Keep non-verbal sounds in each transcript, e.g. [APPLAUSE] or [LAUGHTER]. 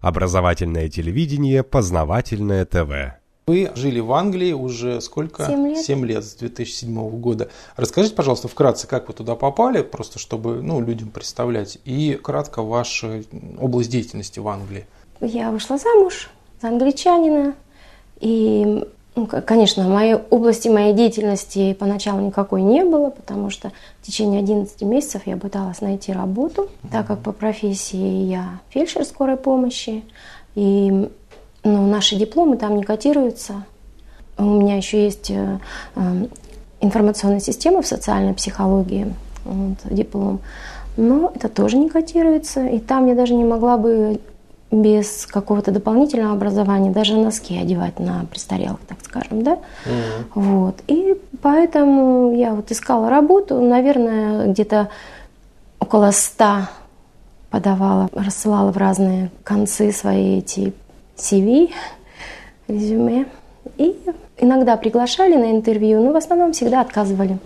Образовательное телевидение, познавательное ТВ. Вы жили в Англии уже сколько? Семь лет. Семь лет, с 2007 года. Расскажите, пожалуйста, вкратце, как вы туда попали, просто чтобы ну, людям представлять, и кратко ваша область деятельности в Англии. Я вышла замуж за англичанина, и, конечно, в моей области моей деятельности поначалу никакой не было, потому что в течение 11 месяцев я пыталась найти работу, так как по профессии я фельдшер скорой помощи, и ну, наши дипломы там не котируются. У меня еще есть э, э, информационная система в социальной психологии, вот, диплом. Но это тоже не котируется. И там я даже не могла бы без какого-то дополнительного образования даже носки одевать на престарелых, так скажем, да? Вот. И поэтому я вот искала работу, наверное, где-то около ста подавала, рассылала в разные концы свои эти CV, резюме. И иногда приглашали на интервью, но в основном всегда отказывали.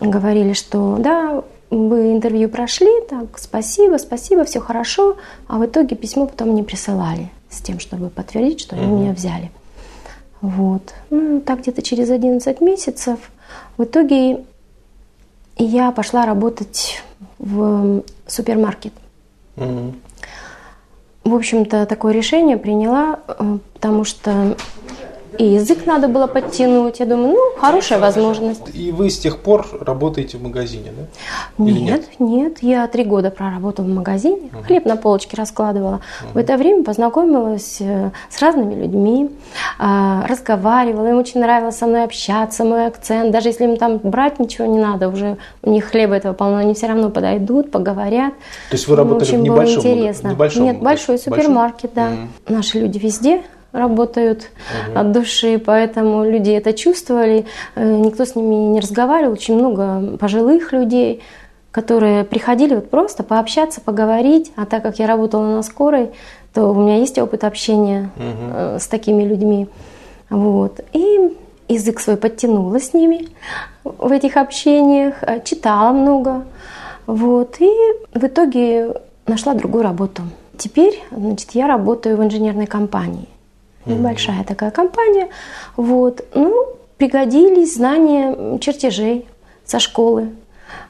Говорили, что да, вы интервью прошли, так, спасибо, спасибо, все хорошо, а в итоге письмо потом не присылали с тем, чтобы подтвердить, что они меня взяли. Вот. Ну, так где-то через 11 месяцев в итоге я пошла работать в супермаркет. В общем-то, такое решение приняла, э, потому что и язык надо было подтянуть. Я думаю, ну, хорошая возможность. И вы с тех пор работаете в магазине, да? Или Нет, нет, я три года проработала в магазине, хлеб на полочке раскладывала. В это время познакомилась э, с разными людьми, а, разговаривала, им очень нравилось со мной общаться, мой акцент. Даже если им там брать ничего не надо, уже у них хлеба этого полно, они все равно подойдут, поговорят. То есть вы Ну, работали в было небольшом мага- интересно. небольшом Нет, большой супермаркет, да. Мгм. Наши люди везде работают от души, поэтому люди это чувствовали. Э, Никто с ними не разговаривал. Очень много пожилых людей, которые приходили вот просто пообщаться, поговорить. А так как я работала на скорой, то у меня есть опыт общения э, с такими людьми. Вот. И язык свой подтянула с ними в этих общениях, э, читала много. Вот. И в итоге нашла другую работу. Теперь, значит, я работаю в инженерной компании. Небольшая такая компания. Вот. Ну, пригодились знания чертежей со школы.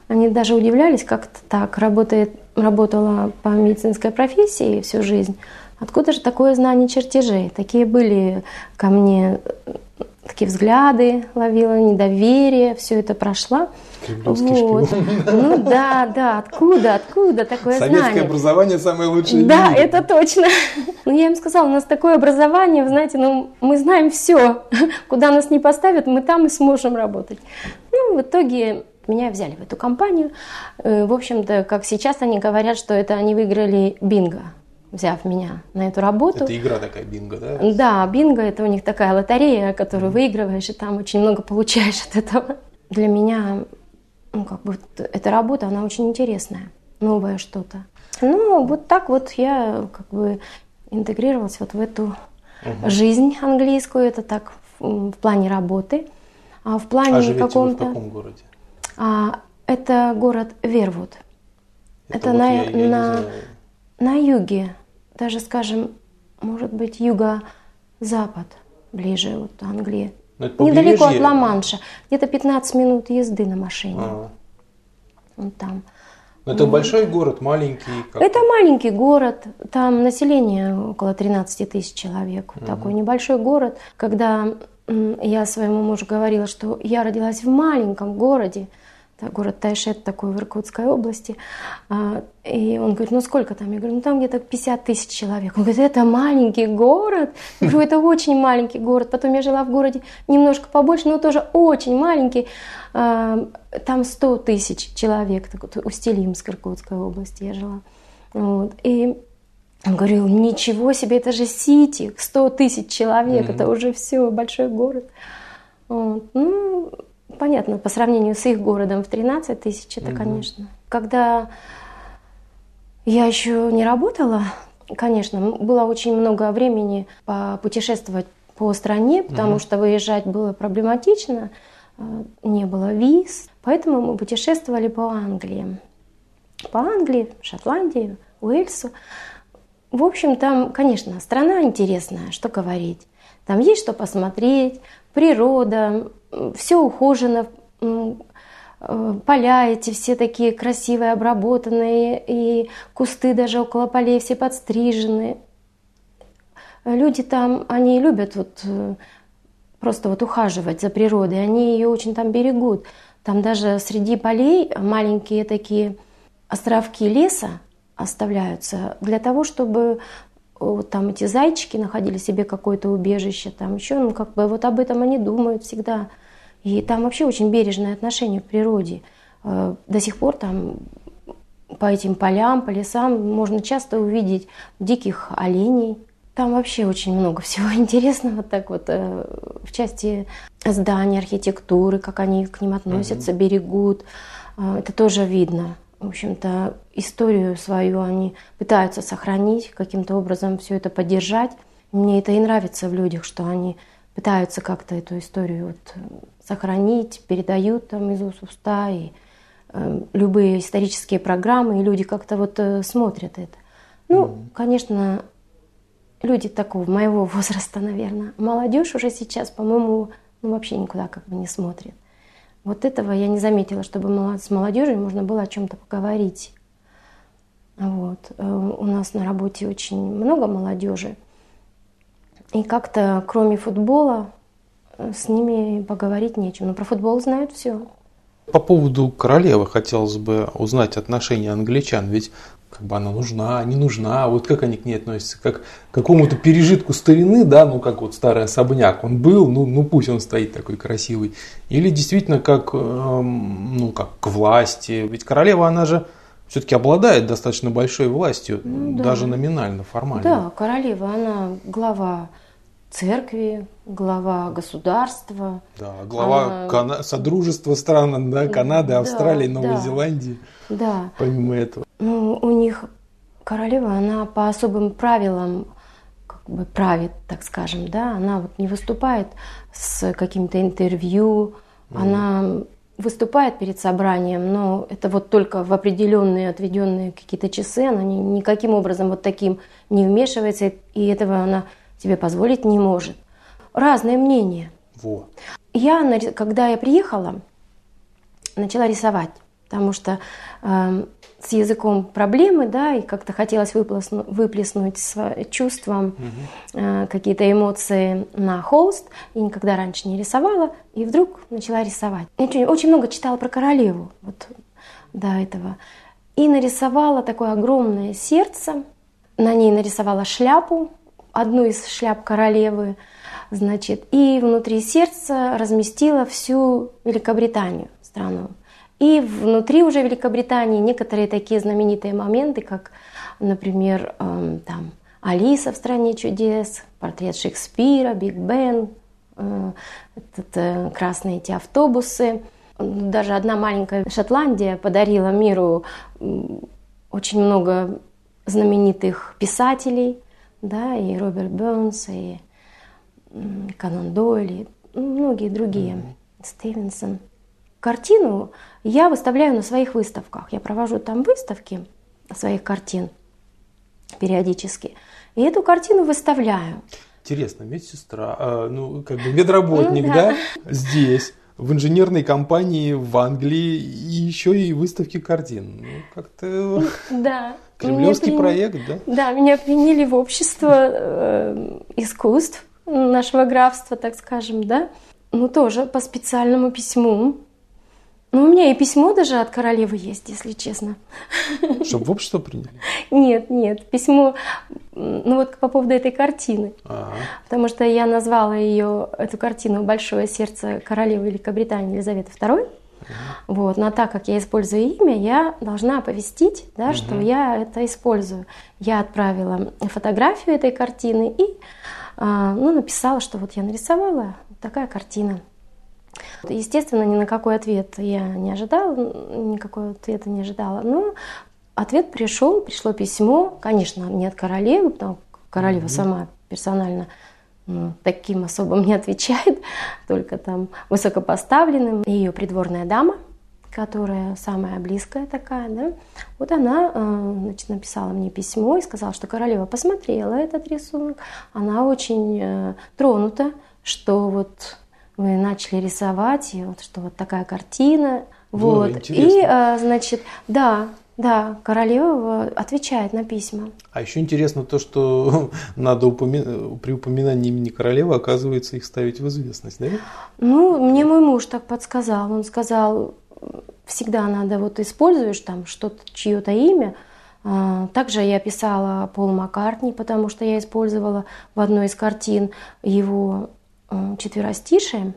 Они даже удивлялись, как то так работает, работала по медицинской профессии всю жизнь. Откуда же такое знание чертежей? Такие были ко мне такие взгляды, ловила недоверие, все это прошла. Кремлевский шпион. Ну да, да, откуда, откуда такое Советское знание? образование самое лучшее Да, мире. это точно. Ну, я им сказала, у нас такое образование, вы знаете, ну, мы знаем все. Куда нас не поставят, мы там и сможем работать. Ну, в итоге меня взяли в эту компанию. Э, В общем-то, как сейчас они говорят, что это они выиграли бинго, взяв меня на эту работу. Это игра такая бинго, да? Да, бинго это у них такая лотерея, которую выигрываешь, и там очень много получаешь [LAUGHS] от этого. Для меня, ну, как бы, эта работа, она очень интересная, новое что-то. Ну, вот так вот я как бы интегрировалась вот в эту жизнь английскую, это так в, в плане работы. А в плане А вы в каком-то... каком городе? А, это город Вервуд. Это, вот на, я- я на. На юге, даже, скажем, может быть, юго-запад, ближе вот Англии. Ну, Недалеко от. Ла-Манша, где-то 15 минут езды на машине. А. Вот там. Ну, это большой город, маленький. как- Это маленький город, там население около 13 тысяч человек, вот такой небольшой город. Когда я своему мужу говорила, что я родилась в маленьком городе, город Тайшет такой в Иркутской области, а, и он говорит, ну сколько там? Я говорю, ну там где-то 50 тысяч человек. Он говорит, это маленький город? Я говорю, это очень маленький город. Потом я жила в городе немножко побольше, но тоже очень маленький. А, Там 100 тысяч человек, Устилимск, Иркутской области я жила. Вот. И он говорил, ничего себе, это же Сити, 100 тысяч человек, это уже все, большой город. Вот. Ну, понятно, по сравнению с их городом в 13 тысяч, это, конечно. Когда я еще не работала, конечно, было очень много времени путешествовать по стране, потому что выезжать было проблематично, э, не было виз, поэтому мы путешествовали по Англии. По Англии, Шотландии, Уэльсу. в общем, там, конечно, страна интересная, что говорить. Там есть что посмотреть, природа, все ухожено, э, поля эти все такие красивые, обработанные, и кусты даже около полей все подстрижены. Люди там, они любят вот э, просто вот ухаживать за природой, они ее очень там берегут. Там даже среди полей маленькие такие островки леса оставляются для того, чтобы вот там эти зайчики находили себе какое-то убежище, там еще, ну как бы вот об этом они думают всегда. И там вообще очень бережное отношение к природе. Э, до сих пор там по этим полям, по лесам можно часто увидеть диких оленей. Там вообще очень много [LAUGHS] всего интересного, так вот э, в части зданий, архитектуры, как они к ним относятся, берегут. Э, это тоже видно в общем-то, историю свою они пытаются сохранить, каким-то образом все это поддержать. Мне это и нравится в людях, что они пытаются как-то эту историю вот сохранить, передают там из уст уста, и э, любые исторические программы, и люди как-то вот э, смотрят это. Ну, mm-hmm. конечно, люди такого моего [LAUGHS] возраста, наверное. Молодежь уже сейчас, по-моему, ну, вообще никуда как бы не смотрит. Вот этого я не заметила, чтобы с молодежью можно было о чем-то поговорить. Вот. Э, у нас на работе очень много молодежи. И как-то кроме футбола э, с ними поговорить нечем. Но про футбол знают все. По поводу королевы хотелось бы узнать отношение англичан. Ведь как бы она нужна, не нужна, вот как они к ней относятся, как к какому-то пережитку старины, да, ну как вот старый особняк, он был, ну, ну пусть он стоит такой красивый, или действительно как, эм, ну как к власти, ведь королева, она же все-таки обладает достаточно большой властью, ну, да. даже номинально, формально. Да, королева, она глава церкви, глава государства. Да, глава она... Кана... Содружества стран да, Канады, Австралии, да, Новой да, Зеландии. Да. Помимо этого. Ну, у них королева, она по особым правилам как бы правит, так скажем, да, она вот не выступает с каким-то интервью, mm. она выступает перед собранием, но это вот только в определенные отведенные какие-то часы, она ни, никаким образом вот таким не вмешивается, и этого она себе позволить не может. Разные мнения. Во. Я, когда я приехала, начала рисовать, потому что э, с языком проблемы, да, и как-то хотелось выплеснуть, выплеснуть чувством угу. э, какие-то эмоции на холст. И никогда раньше не рисовала, и вдруг начала рисовать. Я очень, очень много читала про королеву вот до этого. И нарисовала такое огромное сердце. На ней нарисовала шляпу одну из шляп королевы, значит, и внутри сердца разместила всю Великобританию, страну. И внутри уже Великобритании некоторые такие знаменитые моменты, как, например, эм, там Алиса в стране чудес, портрет Шекспира, Биг Бен, э, этот, э, красные эти автобусы. Даже одна маленькая Шотландия подарила миру очень много знаменитых писателей, да, и Роберт Бернс, и Канон Дойль, и многие другие, mm-hmm. Стивенсон. Картину я выставляю на своих выставках. Я провожу там выставки своих картин периодически. И эту картину выставляю. Интересно, медсестра, э, ну, как бы медработник, ну, да. да, здесь, в инженерной компании в Англии, и еще и выставки картин. Ну, как-то... [LAUGHS] Да. Кремлевский меня проект, да? Да, меня приняли в общество э, искусств нашего графства, так скажем, да. Ну, тоже по специальному письму. Ну, у меня и письмо даже от королевы есть, если честно. Чтобы в общество приняли? Нет, нет, письмо, ну вот по поводу этой картины. Ага. Потому что я назвала ее, эту картину «Большое сердце королевы Великобритании Елизаветы II». Вот. Но так как я использую имя, я должна оповестить, да, угу. что я это использую. Я отправила фотографию этой картины и а, ну, написала, что вот я нарисовала такая картина. Естественно, ни на какой ответ я не ожидала, никакого ответа не ожидала. Но ответ пришел, пришло письмо, конечно, не от королевы, потому что королева mm сама персонально таким особым не отвечает, [LAUGHS] только там высокопоставленным. Ее придворная дама, которая самая близкая такая, да, вот она э, значит, написала мне письмо и сказала, что королева посмотрела этот рисунок, она очень э, тронута, что вот вы начали рисовать, и вот что вот такая картина, вот. И, э, значит, да, да, королева отвечает на письма. А еще интересно то, что [LAUGHS] надо упоми... при упоминании имени королевы, оказывается, их ставить в известность, да? Ну, мне мой муж так подсказал. Он сказал, всегда надо вот используешь там что-то, чье-то имя. А, также я писала Пол Маккартни, потому что я использовала в одной из картин его четверостишие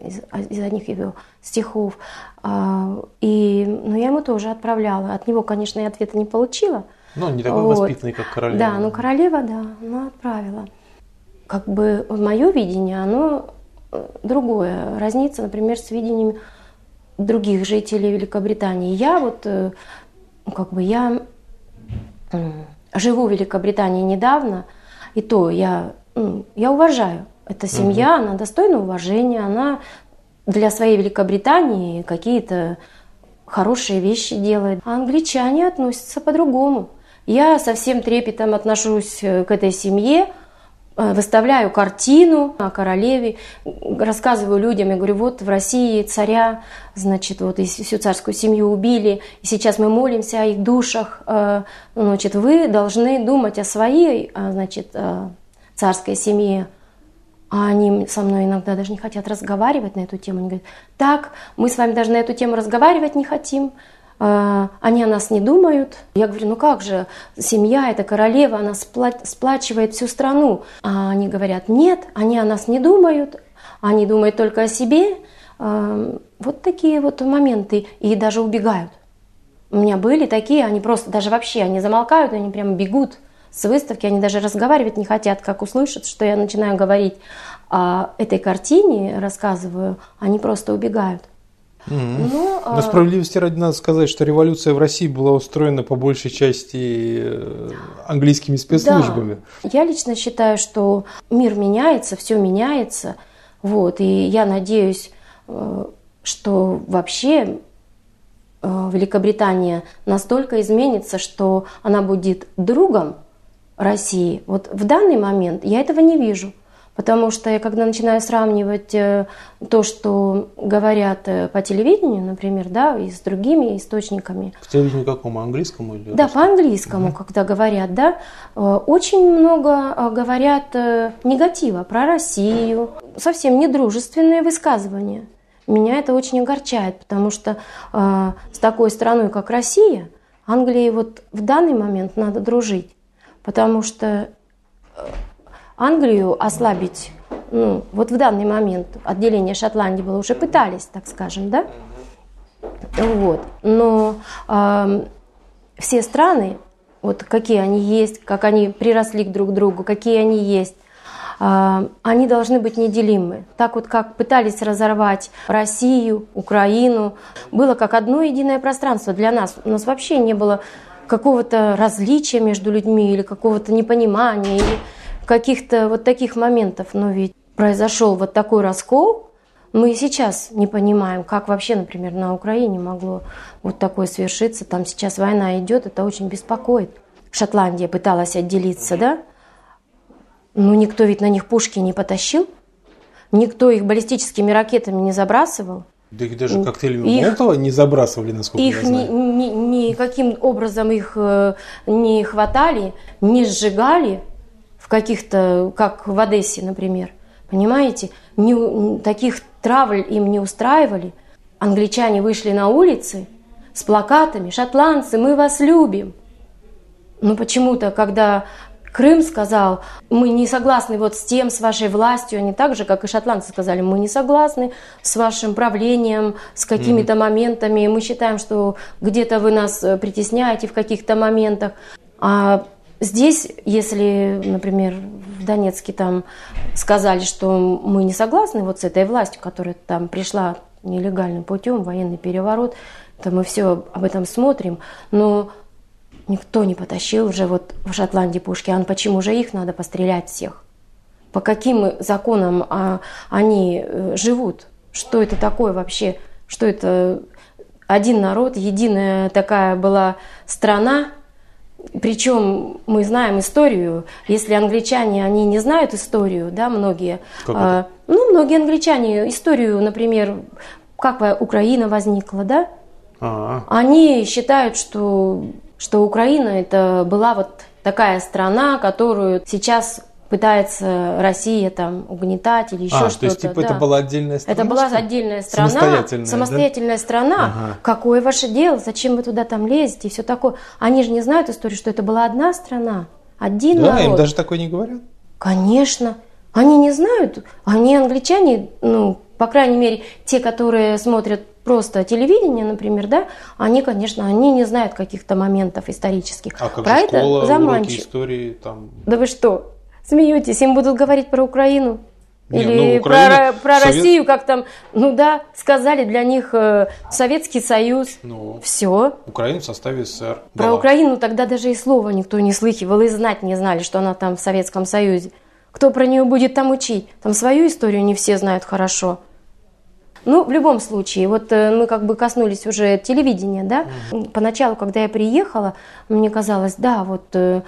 из, из одних его стихов. А, и, ну, я ему тоже отправляла. От него, конечно, я ответа не получила. Ну, не такой вот. воспитанный, как королева. Да, ну королева, да, она отправила. Как бы мое видение, оно э, другое. Разнится, например, с видением других жителей Великобритании. Я вот, э, ну, как бы я живу в Великобритании недавно, и то я, ну, я уважаю эта семья, угу. она достойна уважения, она для своей Великобритании какие-то хорошие вещи делает. А англичане относятся по-другому. Я со всем трепетом отношусь э, к этой семье, э, выставляю картину о королеве, рассказываю людям, я говорю, вот в России царя, значит, вот и всю царскую семью убили, и сейчас мы молимся о их душах, э, значит, вы должны думать о своей, значит, царской семье, а они со мной иногда даже не хотят разговаривать на эту тему. Они говорят, так, мы с вами даже на эту тему разговаривать не хотим. А, они о нас не думают. Я говорю, ну как же, семья, это королева, она сплачивает всю страну. А они говорят, нет, они о нас не думают, они думают только о себе. А, вот такие вот моменты. И даже убегают. У меня были такие, они просто даже вообще, они замолкают, они прямо бегут с выставки, они даже разговаривать не хотят, как услышат, что я начинаю говорить о этой картине, рассказываю, они просто убегают. Mm-hmm. Но, Но справедливости ради надо сказать, что революция в России была устроена по большей части э, английскими спецслужбами. Да. Я лично считаю, что мир меняется, все меняется. Вот, и я надеюсь, э, что вообще э, Великобритания настолько изменится, что она будет другом России. Вот в данный момент я этого не вижу. Потому что я когда начинаю сравнивать э, то, что говорят э, по телевидению, например, да, и с другими источниками. По телевидению какому? Английскому или Да, по английскому, угу. когда говорят, да. Э, очень много говорят негатива про Россию, совсем недружественные высказывания. Меня это очень огорчает, потому что э, с такой страной, как Россия, Англии вот в данный момент надо дружить потому что э, Англию ослабить, ну, вот в данный момент отделение Шотландии было, уже пытались, так скажем, да? Вот. Но э, все страны, вот какие они есть, как они приросли к друг другу, какие они есть, э, они должны быть неделимы. Так вот, как пытались разорвать Россию, Украину, было как одно единое пространство для нас. У нас вообще не было какого-то различия между людьми или какого-то непонимания или каких-то вот таких моментов. Но ведь произошел вот такой раскол, мы и сейчас не понимаем, как вообще, например, на Украине могло вот такое свершиться. Там сейчас война идет, это очень беспокоит. Шотландия пыталась отделиться, да? Но никто ведь на них пушки не потащил, никто их баллистическими ракетами не забрасывал. Да их даже коктейлями их, Молотова не забрасывали, насколько их я знаю. Ни, ни, никаким образом их э, не хватали, не сжигали в каких-то, как в Одессе, например. Понимаете? Не, таких травль им не устраивали. Англичане вышли на улицы с плакатами «Шотландцы, мы вас любим». Но почему-то, когда Крым сказал, мы не согласны вот с тем, с вашей властью, они так же, как и шотландцы сказали, мы не согласны с вашим правлением, с какими-то mm-hmm. моментами, мы считаем, что где-то вы нас э, притесняете в каких-то моментах. А здесь, если, например, в Донецке там сказали, что мы не согласны вот с этой властью, которая там пришла нелегальным путем, военный переворот, то мы все об этом смотрим, но Никто не потащил уже вот в Шотландии пушки. А почему же их надо пострелять всех? По каким законам а, они э, живут? Что это такое вообще? что это один народ, единая такая была страна, причем мы знаем историю. Если англичане, они не знают историю, да, многие. Как ну, многие англичане историю, например, как Украина возникла, да? А, Они считают, что, что Украина это была вот такая страна, которую сейчас пытается Россия там угнетать или еще а, что-то. то есть, типа, да. это была отдельная страна? Это была отдельная страна, Самостоятельная, да? самостоятельная страна. Ага. Какое ваше дело? Зачем вы туда там лезете и все такое? Они же не знают историю, что это была одна страна, один Да, народ. им даже такое не говорят. Конечно. Они не знают. Они англичане, ну, по крайней мере, те, которые смотрят просто телевидение, например, да, они, конечно, они не знают каких-то моментов исторических. А как Про же это школа, уроки заманчиво. истории там... Да вы что, смеетесь? Им будут говорить про Украину? Не, Или ну, Украина, про, про Совет- Россию, как там, ну да, сказали для них э, Советский Союз. Ну, Все. Украина в составе СССР. Про была. Украину тогда даже и слова никто не слыхивал, и знать не знали, что она там в Советском Союзе. Кто про нее будет там учить? Там свою историю не все знают хорошо. Ну, в любом случае, вот э, мы как бы коснулись уже телевидения, да. Поначалу, когда я приехала, мне казалось, да, вот э,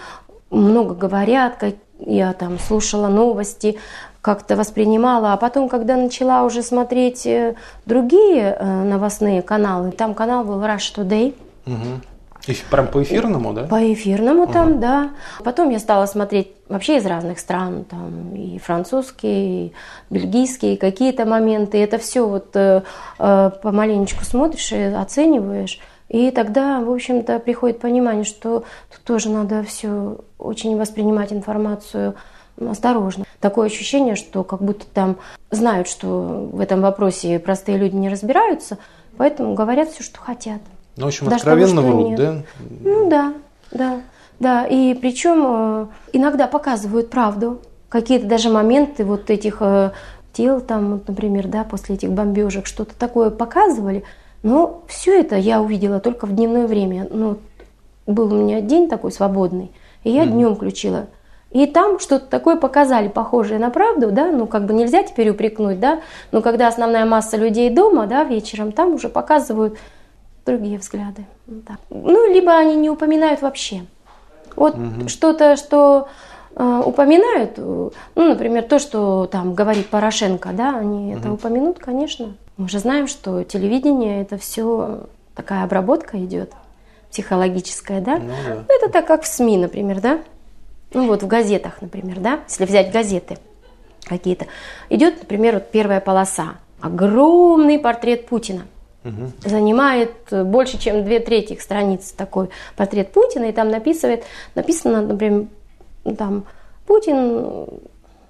много говорят, как я там слушала новости, как-то воспринимала, а потом, когда начала уже смотреть э, другие новостные каналы, там канал был Rush Today, Мгм. И прям по эфирному, да? по эфирному там, да. Потом я стала смотреть вообще из разных стран, там и французские, и бельгийские, какие-то моменты. Это все вот э, э, помаленечку смотришь и оцениваешь. И тогда, в общем-то, приходит понимание, что тут тоже надо все очень воспринимать информацию осторожно. Такое ощущение, что как будто там знают, что в этом вопросе простые люди не разбираются, поэтому говорят все, что хотят. Ну, в общем, Да, откровенно врут, нет. да? Ну да, да, да. И причем э, иногда показывают правду. Какие-то даже моменты вот этих э, тел, там, вот, например, да, после этих бомбежек, что-то такое показывали. Но все это я увидела только в дневное время. Ну, был у меня день такой свободный, и я днем включила. И там что-то такое показали, похожее на правду, да, ну как бы нельзя теперь упрекнуть, да, но когда основная масса людей дома, да, вечером, там уже показывают другие взгляды. Так. Ну, либо они не упоминают вообще. Вот что-то, что э, упоминают, э, ну, например, то, что там говорит Порошенко, да, они это упомянут, конечно. Мы же знаем, что телевидение это все такая обработка идет психологическая, да. Ну да. Это так как в СМИ, например, да. Ну вот в газетах, например, да, если взять газеты какие-то. Идет, например, вот первая полоса. Огромный портрет Путина. Занимает э, больше, чем две трети страниц такой портрет Путина, и там написывает, написано, например, ну, там, Путин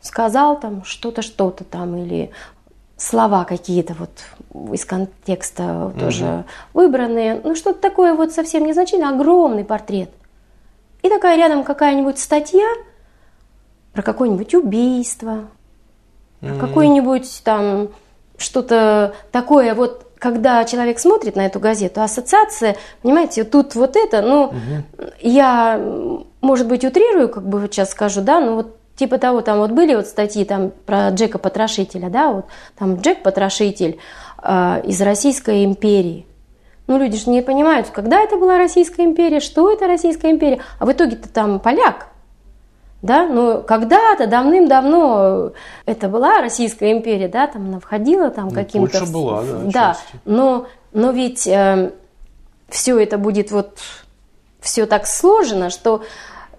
сказал там что-то, что-то там, или слова какие-то вот из контекста тоже выбранные, ну что-то такое вот совсем незначительное, огромный портрет. И такая рядом какая-нибудь статья про какое-нибудь убийство, про какое-нибудь там что-то такое вот, когда человек смотрит на эту газету, ассоциация, понимаете, тут вот это, ну, я, м, может быть, утрирую, как бы вот сейчас скажу, да, ну вот типа того, там вот были вот статьи там про Джека Потрошителя, да, вот там Джек Потрошитель э, из Российской империи. Ну, люди же не понимают, когда это была Российская империя, что это Российская империя, а в итоге-то там поляк. Да, но когда-то давным-давно это была Российская империя, да, там она входила там Ну, каким-то... Польша была, да, Да, но, но ведь все это будет вот все так сложено, что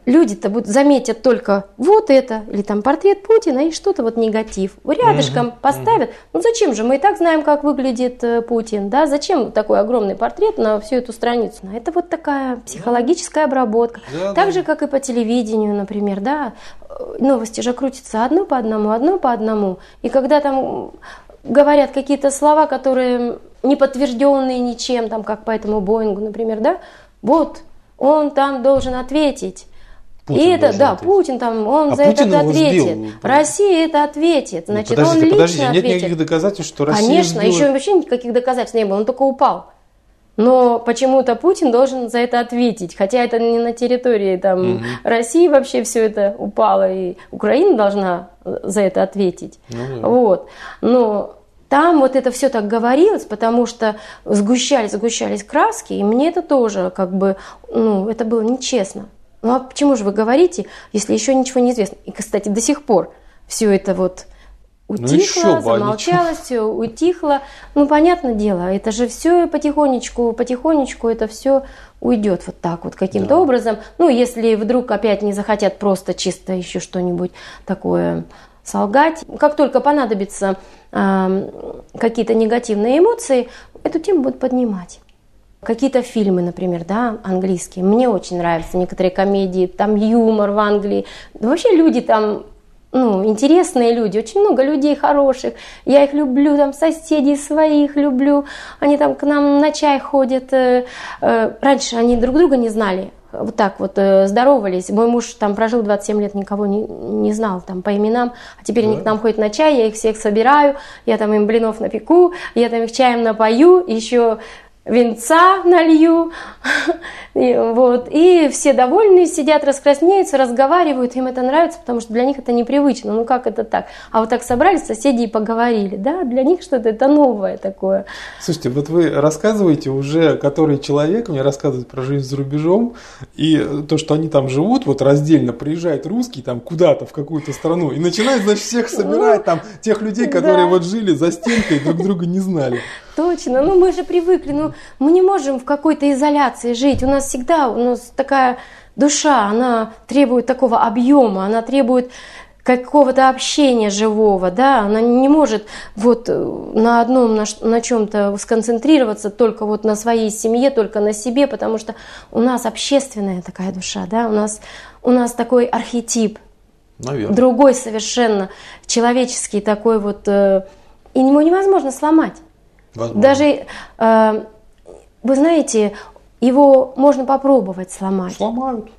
люди-то будут заметят только вот это, или там портрет Путина, и что-то вот негатив. Рядышком поставят. Ну зачем же? Мы и так знаем, как выглядит э, Путин, да? Зачем такой огромный портрет на всю эту страницу? Ну, Это вот такая психологическая обработка. Да, так да. же, как и по телевидению, например, да? Э, Новости же крутятся одно по одному, одно по одному. И когда там говорят какие-то слова, которые не подтвержденные ничем, там, как по этому Боингу, например, да? Вот, он там должен ответить. Путин и это, да, ответить. Путин там, он А за Путин это ответит. сбил. Россия это ответит. Ну, Значит, подождите, он лично подождите, нет ответит. никаких доказательств, что Россия Конечно, сбила- еще вообще никаких доказательств не было, он только упал. Но почему-то Путин должен за это ответить, хотя это не на территории там, России вообще все это упало, и Украина должна за это ответить. Ну да. Вот. Но там вот это все так говорилось, потому что сгущались, сгущались краски, и мне это тоже как бы, ну, это было нечестно. Ну а почему же вы говорите, если еще ничего не известно? И, кстати, до сих пор все это вот Ну, утихло, бы, замолчалось, все утихло. Ну, понятное дело, это же все потихонечку, потихонечку это все уйдет вот так вот каким-то Да. образом. Ну, если вдруг опять не захотят просто чисто еще что-нибудь такое солгать. Как только понадобится ам, какие-то негативные эмоции, эту тему будут поднимать. Какие-то фильмы, например, да, английские. Мне очень нравятся некоторые комедии, там юмор в Англии. Да Вообще люди там ну, интересные люди, очень много людей хороших. Я их люблю, там соседей своих люблю. Они там к нам на чай ходят. э, э, Раньше они друг друга не знали. Вот так вот э, здоровались. Мой муж там прожил 27 лет, никого не, не знал там по именам. А теперь они к нам ходят на чай, я их всех собираю, я там им блинов напеку, я там их чаем напою, еще венца налью, и, вот, и все довольные сидят, раскраснеются, разговаривают, им это нравится, потому что для них это непривычно, ну как это так? А вот так собрались соседи и поговорили, да, для них что-то это новое такое. Слушайте, вот вы рассказываете уже, который человек мне рассказывает про жизнь за рубежом, и то, что они там живут, вот раздельно приезжает русский там куда-то в какую-то страну и начинает, значит, всех [LAUGHS] собирать, там, тех людей, которые Да. вот жили за стенкой, друг друга не знали. Точно, ну мы же привыкли, ну мы не можем в какой-то изоляции жить. У нас всегда, у нас такая душа, она требует такого объема, она требует какого-то общения живого, да, она не может вот э, на одном, на, на чем-то сконцентрироваться только вот на своей семье, только на себе, потому что у нас общественная такая душа, да, у нас, у нас такой архетип, Наверное. другой совершенно человеческий такой вот, э, и его невозможно сломать. Возможно. Даже, э, вы знаете, его можно попробовать сломать. Сломают.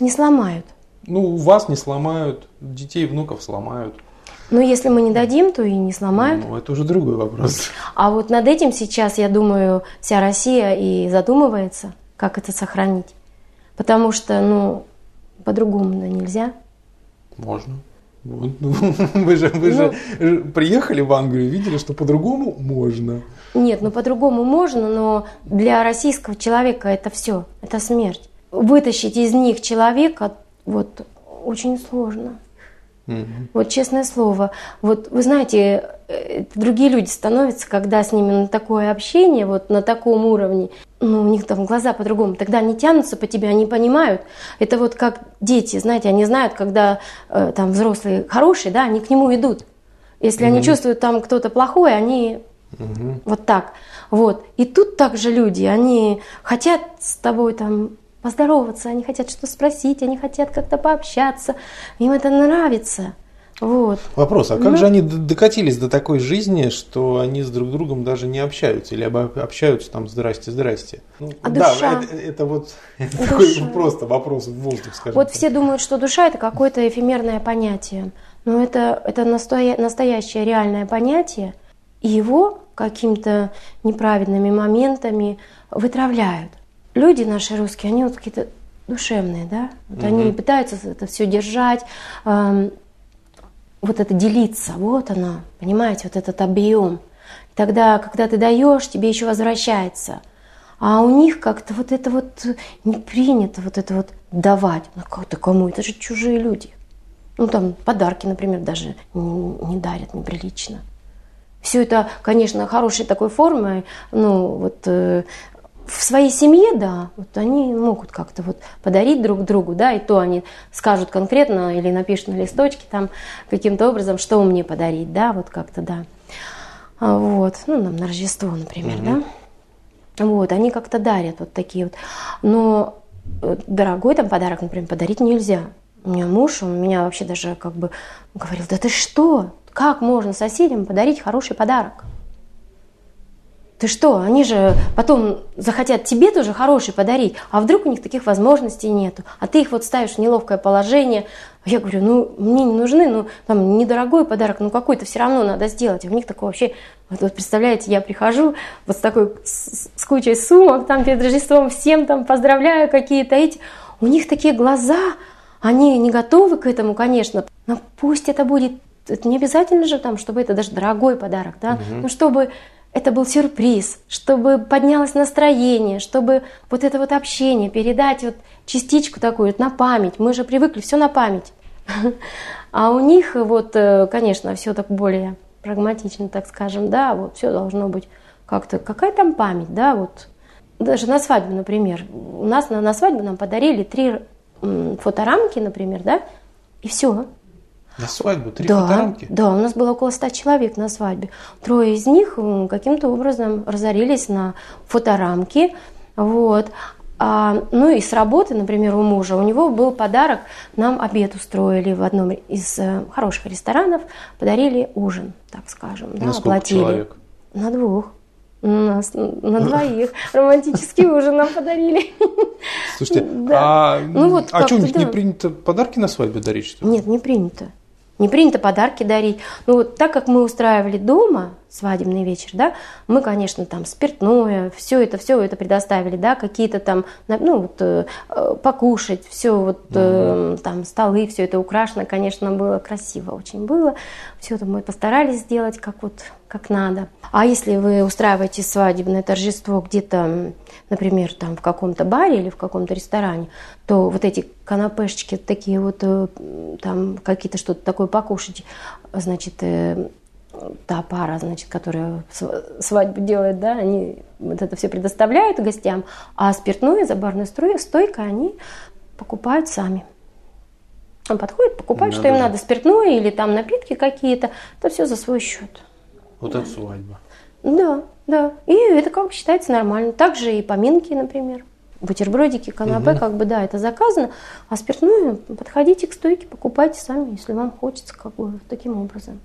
Не сломают. Ну, вас не сломают, детей, внуков сломают. Но если мы не дадим, то и не сломают. Ну, это уже другой вопрос. А вот над этим сейчас, я думаю, вся Россия и задумывается, как это сохранить. Потому что, ну, по-другому нельзя. Можно. Ну, [LAUGHS] Вы же, вы же Ну. приехали в Англию, видели, что по-другому можно. Нет, ну по-другому можно, но для российского человека это все, это смерть. Вытащить из них человека вот очень сложно. Мгм. Вот честное слово, вот вы знаете, э, другие люди становятся, когда с ними на такое общение, вот на таком уровне, ну, у них там глаза по-другому, тогда они тянутся по тебе, они понимают. Это вот как дети, знаете, они знают, когда э, там взрослые хорошие, да, они к нему идут. Если они чувствуют там кто-то плохой, они вот так. Вот. И тут также люди, они хотят с тобой там поздороваться, они хотят что спросить, они хотят как-то пообщаться, им это нравится. Вот. Вопрос, а Ну. как же они докатились до такой жизни, что они с друг другом даже не общаются? Или общаются там «здрасте, здрасте»? Ну, А да, душа? это, это вот [LAUGHS] это Душа. такой просто вопрос в воздух, скажем Вот так. все думают, что душа это какое-то эфемерное понятие. Но это, это настоя- настоящее реальное понятие. И его какими-то неправильными моментами вытравляют. Люди наши русские, они вот какие-то душевные, да? Вот Они пытаются это все держать, эм, вот это делиться, вот она, понимаете, вот этот объем. Тогда, когда ты даешь, тебе еще возвращается. А у них как-то вот это вот не принято, вот это вот давать. Ну как-то кому? Это же чужие люди. Ну там подарки, например, даже не, не дарят неприлично. Все это, конечно, хорошей такой формы, ну вот э, в своей семье, да, вот они могут как-то вот подарить друг другу, да, и то они скажут конкретно или напишут на листочке там каким-то образом, что мне подарить, да, вот как-то, да. А, Вот, ну, нам на Рождество, например, да. Вот, они как-то дарят вот такие вот. Но э, дорогой там подарок, например, подарить нельзя. У меня муж, он меня вообще даже как бы говорил, да ты что, как можно соседям подарить хороший подарок? Ты что, они же потом захотят тебе тоже хороший подарить, а вдруг у них таких возможностей нету, а ты их вот ставишь в неловкое положение. Я говорю, ну мне не нужны, ну там недорогой подарок, ну какой-то все равно надо сделать. А у них такое вообще, вот, вот представляете, я прихожу вот с такой с, с кучей сумок, там перед Рождеством всем там поздравляю какие-то эти. У них такие глаза, они не готовы к этому, конечно, но пусть это будет это не обязательно же там, чтобы это даже дорогой подарок, да, угу. ну чтобы это был сюрприз, чтобы поднялось настроение, чтобы вот это вот общение передать вот частичку такую вот на память. Мы же привыкли все на память. [LAUGHS] А у них вот, э, конечно, все так более прагматично, так скажем, да, вот все должно быть как-то, какая там память, да, вот. Даже на свадьбу, например. У нас на, на свадьбу нам подарили три фоторамки, например, да, и все. На свадьбу? Три да, фоторамки? Да, у нас было около ста человек на свадьбе. Трое из них каким-то образом разорились на фоторамки. Вот. А, ну и с работы, например, у мужа, у него был подарок, нам обед устроили в одном из э, хороших ресторанов, подарили ужин, так скажем. На да, сколько оплатили. человек? На двух. У нас на [LAUGHS] двоих романтический ужин нам подарили. Слушайте, [LAUGHS] да. а, ну, вот а что, у них да. не принято подарки на свадьбе дарить? Что ли? Нет, не принято. Не принято подарки дарить. Ну вот так как мы устраивали дома свадебный вечер, да, мы, конечно, там спиртное, все это, все это предоставили, да, какие-то там, ну вот э, покушать, все вот э, там столы, все это украшено, конечно, было красиво, очень было. Все это мы постарались сделать как вот как надо. А если вы устраиваете свадебное торжество где-то, например, там в каком-то баре или в каком-то ресторане, то вот эти канапешечки такие вот, э, там какие-то что-то такое покушать, значит, э, та пара, значит, которая свадьбу делает, да, они вот это все предоставляют гостям, а спиртное за барной стойкой они покупают сами. Он подходит, покупает, надо что им надо, спиртное или там напитки какие-то, это все за свой счет. Вот это свадьба. Да, да. И это как бы считается нормально. Также и поминки, например. Бутербродики, канапе, угу. как бы, да, это заказано. А спиртное, подходите к стойке, покупайте сами, если вам хочется, как бы, таким образом.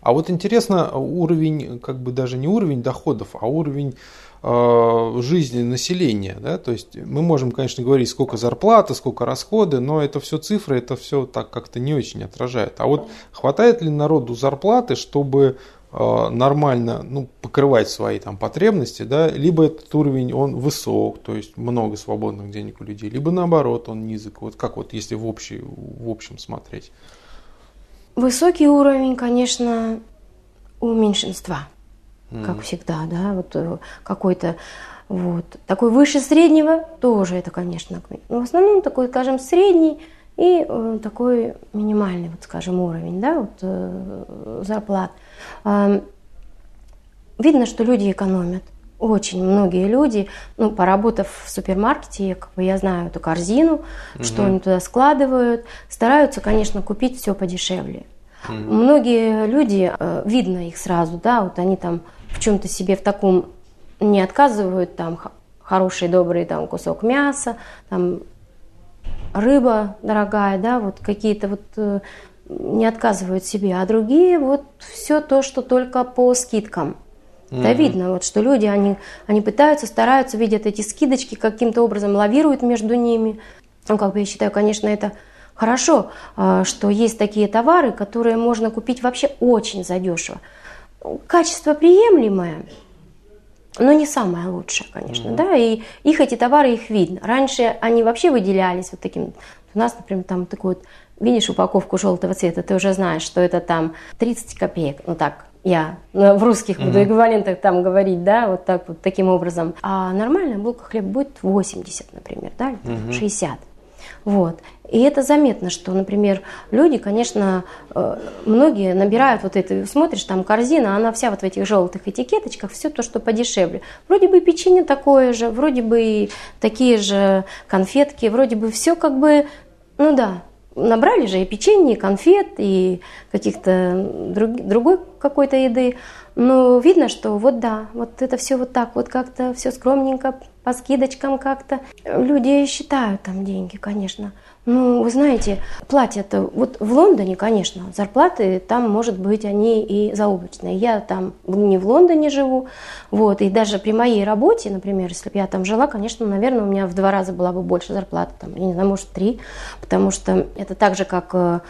А вот интересно, уровень, как бы даже не уровень доходов, а уровень э, жизни населения. Да? То есть мы можем, конечно, говорить, сколько зарплаты, сколько расходы, но это все цифры, это все так как-то не очень отражает. А вот хватает ли народу зарплаты, чтобы нормально ну, покрывать свои там потребности, да, либо этот уровень он высок, то есть много свободных денег у людей, либо наоборот он низок. Вот как вот если в, общий, в общем смотреть? Высокий уровень, конечно, у меньшинства, mm. как всегда, да, вот э, какой-то вот такой выше среднего тоже это, конечно, но в основном такой, скажем, средний и э, такой минимальный, вот, скажем, уровень, да, вот э, зарплат. Видно, что люди экономят. Очень многие люди, ну, поработав в супермаркете, как бы я знаю эту корзину, угу. что они туда складывают, стараются, конечно, купить все подешевле. Угу. Многие люди, э, видно их сразу, да, вот они там в чем-то себе в таком не отказывают, там хороший, добрый там кусок мяса, там рыба дорогая, да, вот какие-то вот э, не отказывают себе, а другие вот все то, что только по скидкам. Mm-hmm. Да видно, вот, что люди, они, они пытаются, стараются, видят эти скидочки, каким-то образом лавируют между ними. Ну, как бы я считаю, конечно, это хорошо, а, что есть такие товары, которые можно купить вообще очень задешево. Качество приемлемое, но не самое лучшее, конечно, mm-hmm. да, и их эти товары, их видно. Раньше они вообще выделялись вот таким, у нас, например, там такой вот видишь упаковку желтого цвета, ты уже знаешь, что это там 30 копеек, ну так, я ну, в русских буду эквивалентах там говорить, да, вот так вот таким образом. А нормальная булка хлеба будет 80, например, да, или 60. Вот. И это заметно, что, например, люди, конечно, э, многие набирают вот это, смотришь, там корзина, она вся вот в этих желтых этикеточках, все то, что подешевле. Вроде бы печенье такое же, вроде бы и такие же конфетки, вроде бы все как бы, ну да, набрали же и печенье, и конфет, и каких-то друг, другой какой-то еды. Но видно, что вот да, вот это все вот так, вот как-то все скромненько, по скидочкам как-то. Люди считают там деньги, конечно. Ну, вы знаете, платят, вот в Лондоне, конечно, зарплаты там, может быть, они и заоблачные. Я там не в Лондоне живу, вот, и даже при моей работе, например, если бы я там жила, конечно, наверное, у меня в два раза была бы больше зарплата, там, я не знаю, может, три, потому что это так же, как э,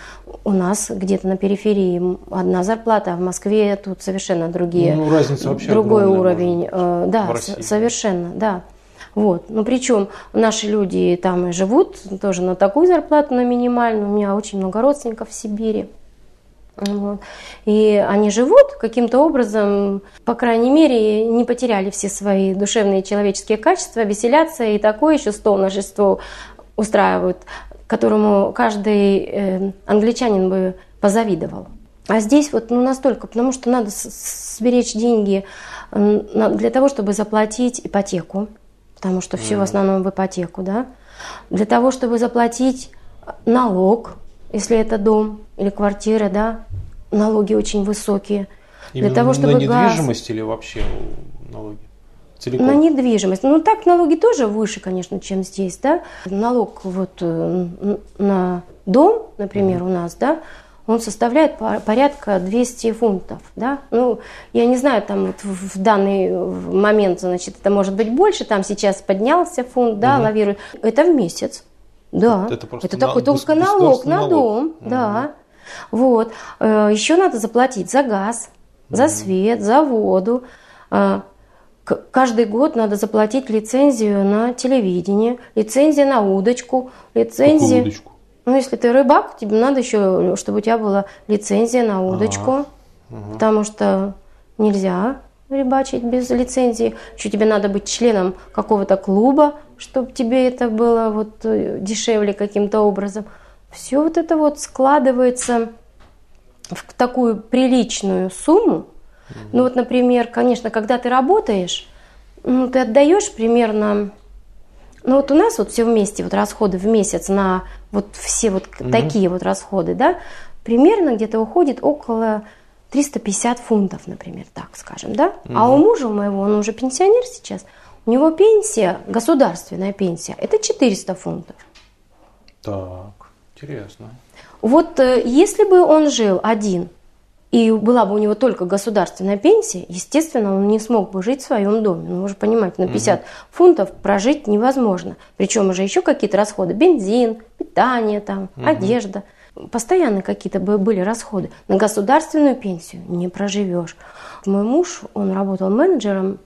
у нас где-то на периферии одна зарплата, а в Москве тут совершенно другие, ну, разница вообще другой уровень, э, да, совершенно, да. Вот. Ну, причем наши люди там и живут тоже на такую зарплату, на минимальную. У меня очень много родственников в Сибири. Вот. И они живут каким-то образом, по крайней мере, не потеряли все свои душевные человеческие качества, веселятся, и такое еще стол на Рождество устраивают, которому каждый э, англичанин бы позавидовал. А здесь вот ну, настолько, потому что надо сберечь деньги для того, чтобы заплатить ипотеку, потому что все mm. в основном в ипотеку, да, для того, чтобы заплатить налог, если это дом или квартира, да, налоги очень высокие. Именно для того, чтобы на недвижимость газ... или вообще налоги? Целиком. На недвижимость. Ну так налоги тоже выше, конечно, чем здесь, да. Налог вот э, на дом, например, mm-hmm. у нас, да, он составляет порядка 200 фунтов, да. Ну, я не знаю, там вот в данный момент, значит, это может быть больше, там сейчас поднялся фунт, да, mm-hmm. лавирует. Это в месяц. Да, это, это, это такой только налог на налог. дом, угу. да. Вот. Э, Еще надо заплатить за газ, за свет, за воду. Э, каждый год надо заплатить лицензию на телевидение, лицензия на удочку, лицензия. удочку? Ну, если ты рыбак, тебе надо еще, чтобы у тебя была лицензия на удочку, ага. Ага. потому что нельзя рыбачить без лицензии. Еще тебе надо быть членом какого-то клуба, чтобы тебе это было вот э, дешевле каким-то образом. Все вот это вот складывается в такую приличную сумму. Угу. Ну вот, например, конечно, когда ты работаешь, ну, ты отдаешь примерно, ну вот у нас вот все вместе, вот расходы в месяц на вот все вот угу. такие вот расходы, да, примерно где-то уходит около 350 фунтов, например, так скажем, да. Угу. А у мужа моего, он уже пенсионер сейчас, у него пенсия, государственная пенсия, это 400 фунтов. Так, интересно. Вот э, если бы он жил один, и была бы у него только государственная пенсия, естественно, он не смог бы жить в своем доме. Ну, вы же понимаете, на 50 угу. фунтов прожить невозможно. Причем уже еще какие-то расходы. Бензин, питание, там, угу. одежда. Постоянно какие-то были расходы. На государственную пенсию не проживешь. Мой муж, он работал менеджером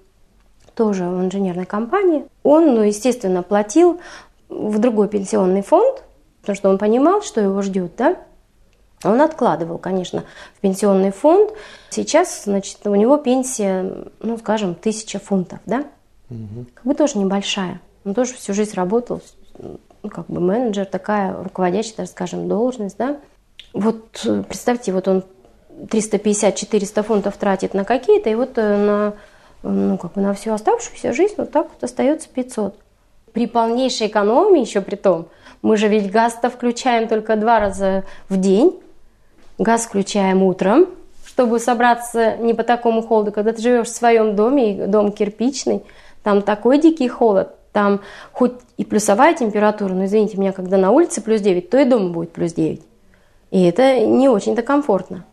тоже в инженерной компании. Он, ну, естественно, платил в другой пенсионный фонд, потому что он понимал, что его ждет, да. Он откладывал, конечно, в пенсионный фонд. Сейчас, значит, у него пенсия, ну, скажем, тысяча фунтов, да. Угу. Как бы тоже небольшая. Он тоже всю жизнь работал, ну, как бы менеджер, такая руководящая, скажем, должность, да. Вот э, представьте, вот он 350-400 фунтов тратит на какие-то, и вот э, на ну, как бы на всю оставшуюся жизнь вот так вот остается 500. При полнейшей экономии еще при том, мы же ведь газ-то включаем только два раза в день. Газ включаем утром, чтобы собраться не по такому холоду. Когда ты живешь в своем доме, дом кирпичный, там такой дикий холод, там хоть и плюсовая температура, но извините меня, когда на улице плюс 9, то и дома будет плюс 9. И это не очень-то комфортно.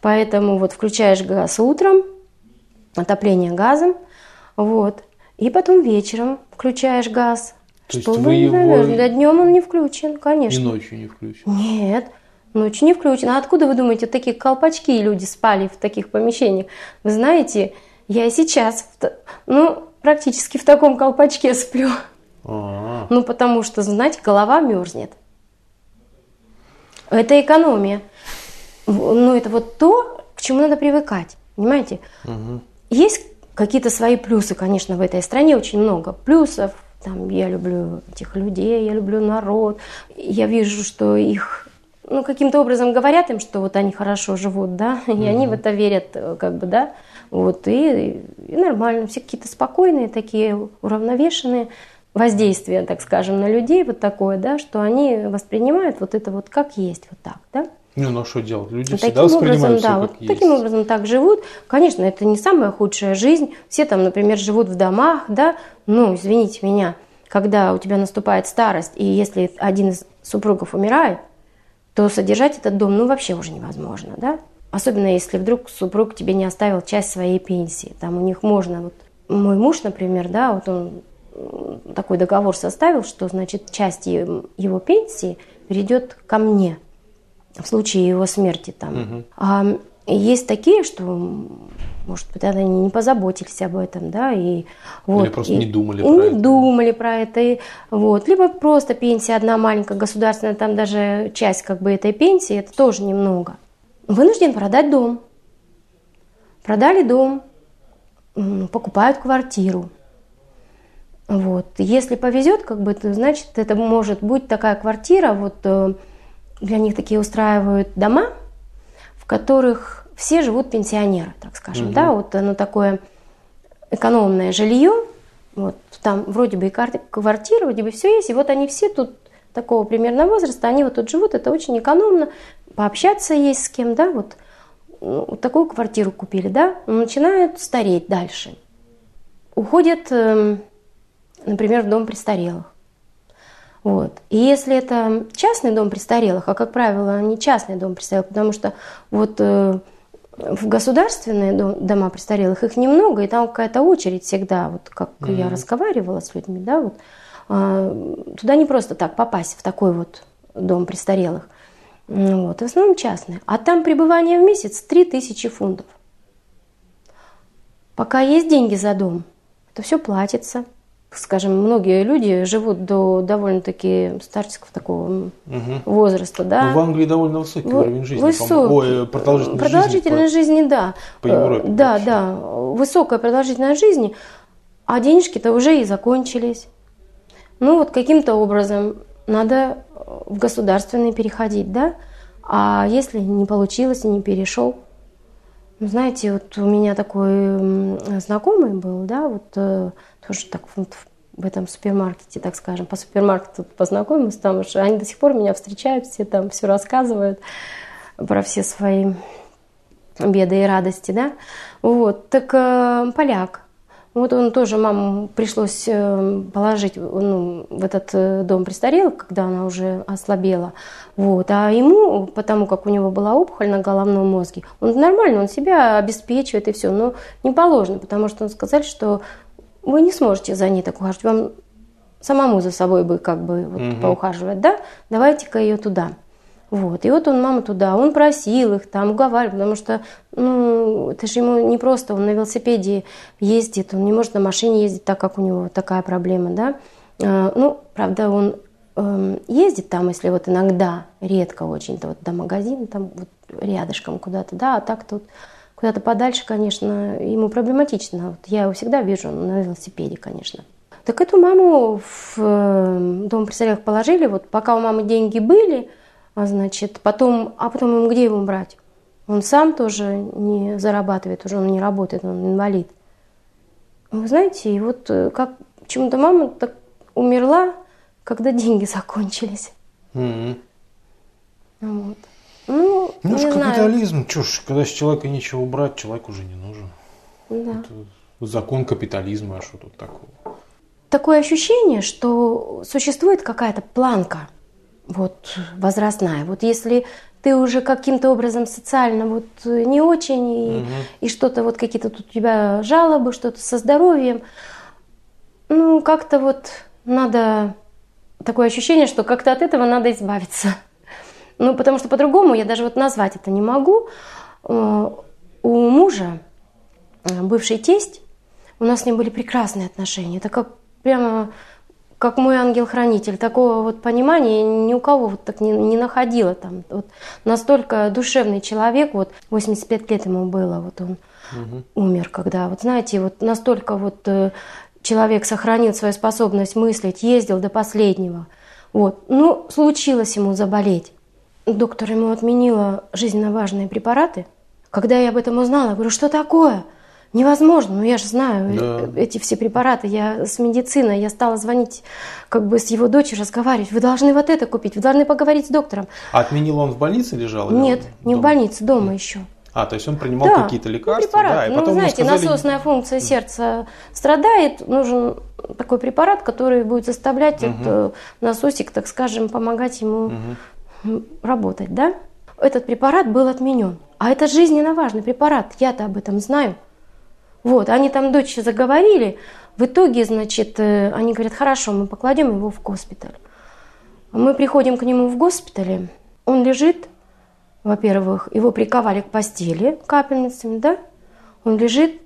Поэтому вот включаешь газ утром, отопление газом, вот. И потом вечером включаешь газ. То чтобы, есть вы его... Для днем он не включен, конечно. И ночью не включен? Нет, ночью не включен. А откуда вы думаете, такие колпачки люди спали в таких помещениях? Вы знаете, я и сейчас, ну, практически в таком колпачке [LAUGHS] сплю. А-а-а. Ну, потому что, знаете, голова мерзнет. Это экономия. Ну, это вот то, к чему надо привыкать. Понимаете? Угу. Есть какие-то свои плюсы, конечно, в этой стране очень много плюсов. Там я люблю этих людей, я люблю народ. Я вижу, что их ну, каким-то образом говорят им, что вот они хорошо живут, да, [LAUGHS] и mm-hmm. они в это верят, как бы, да, вот, и, и нормально, все какие-то спокойные, такие уравновешенные воздействия, так скажем, на людей, вот такое, да, что они воспринимают вот это вот как есть, вот так, да. Ну, ну что делать? Люди таким всегда образом, все да, вот есть. таким образом так живут. Конечно, это не самая худшая жизнь. Все там, например, живут в домах, да. Ну, извините меня, когда у тебя наступает старость, и если один из супругов умирает, то содержать этот дом, ну, вообще уже невозможно, да. Особенно если вдруг супруг тебе не оставил часть своей пенсии. Там у них можно, вот мой муж, например, да, вот он такой договор составил, что, значит, часть его пенсии перейдет ко мне – в случае его смерти там. Угу. А есть такие, что, может быть, они не позаботились об этом, да, и вот. Или просто и, не думали и про не это. думали про это, и, вот. Либо просто пенсия одна маленькая, государственная, там даже часть как бы этой пенсии, это тоже немного. вынужден продать дом. Продали дом, покупают квартиру. Вот. Если повезет, как бы, то значит, это может быть такая квартира, вот э, для них такие устраивают дома, в которых все живут пенсионеры, так скажем, угу. да, вот оно такое экономное жилье, вот там вроде бы и квартира, вроде бы все есть, и вот они все тут такого примерно возраста, они вот тут живут, это очень экономно, пообщаться есть с кем, да, вот, ну, вот такую квартиру купили, да, начинают стареть дальше. Уходят, эм, например, в дом престарелых. Вот. И если это частный дом престарелых, а как правило, не частный дом престарелых, потому что вот э, в государственные дом, дома престарелых их немного, и там какая-то очередь всегда, вот как mm-hmm. я разговаривала с людьми, да, вот э, туда не просто так попасть в такой вот дом престарелых. Вот, в основном частные. А там пребывание в месяц 3000 фунтов. Пока есть деньги за дом, это все платится скажем, многие люди живут до довольно-таки старческого такого угу. возраста, да. Но в Англии довольно высокий в, уровень жизни. Высокий. Ой, продолжительность, продолжительность жизни, жизни, да. По Европе. Да, вообще. да. Высокая продолжительность жизни, а денежки-то уже и закончились. Ну вот каким-то образом надо в государственный переходить, да. А если не получилось и не перешел, ну, знаете, вот у меня такой знакомый был, да, вот тоже так вот в этом супермаркете, так скажем, по супермаркету познакомилась, там уже они до сих пор меня встречают, все там все рассказывают про все свои беды и радости, да. Вот, так э, поляк, вот он тоже, маму пришлось э, положить ну, в этот э, дом престарелых, когда она уже ослабела. Вот. А ему, потому как у него была опухоль на головном мозге, он нормально, он себя обеспечивает и все. Но не положено, потому что он сказали, что вы не сможете за ней так ухаживать. Вам самому за собой бы как бы вот угу. поухаживать, да? Давайте-ка ее туда. Вот. И вот он маму туда, он просил их там, уговаривал, потому что, ну, это же ему не просто, он на велосипеде ездит, он не может на машине ездить, так как у него такая проблема, да. А, ну, правда, он э, ездит там, если вот иногда, редко очень-то вот до магазина, там вот рядышком куда-то, да, а так тут Куда-то подальше, конечно, ему проблематично. Вот я его всегда вижу на велосипеде, конечно. Так эту маму в э, дом престарелых положили, вот пока у мамы деньги были, а значит, потом, а потом ему где его брать? Он сам тоже не зарабатывает, уже он не работает, он инвалид. Вы знаете, и вот э, как почему-то мама так умерла, когда [LAUGHS] деньги закончились. Mm-hmm. Вот. Ну, ну не капитализм, чё ж, когда с человека нечего брать, человек уже не нужен. Да. Это закон капитализма, а что тут такого? Такое ощущение, что существует какая-то планка вот, возрастная. Вот если ты уже каким-то образом социально вот не очень, и, угу. и что-то вот какие-то тут у тебя жалобы, что-то со здоровьем, ну, как-то вот надо такое ощущение, что как-то от этого надо избавиться. Ну, потому что по-другому я даже вот назвать это не могу. Э, у мужа, э, бывший тесть, у нас с ним были прекрасные отношения. Это как прямо как мой ангел-хранитель. Такого вот понимания ни у кого вот так не, не находила. Там, вот настолько душевный человек, вот 85 лет ему было, вот он угу. умер, когда, вот знаете, вот настолько вот э, человек сохранил свою способность мыслить, ездил до последнего. Вот. Ну, случилось ему заболеть доктор ему отменила жизненно важные препараты. Когда я об этом узнала, я говорю, что такое? Невозможно, ну я же знаю да. эти все препараты, я с медициной, я стала звонить как бы с его дочерью, разговаривать, вы должны вот это купить, вы должны поговорить с доктором. А отменил он в больнице лежал? Нет, не в больнице, дома еще. А, то есть он принимал да, какие-то лекарства, препарат. да, и потом ну, знаете, сказали... насосная функция сердца страдает, нужен такой препарат, который будет заставлять угу. этот насосик, так скажем, помогать ему угу работать, да? Этот препарат был отменен. А это жизненно важный препарат, я-то об этом знаю. Вот, они там дочь заговорили, в итоге, значит, э, они говорят, хорошо, мы покладем его в госпиталь. Мы приходим к нему в госпитале, он лежит, во-первых, его приковали к постели капельницами, да? Он лежит,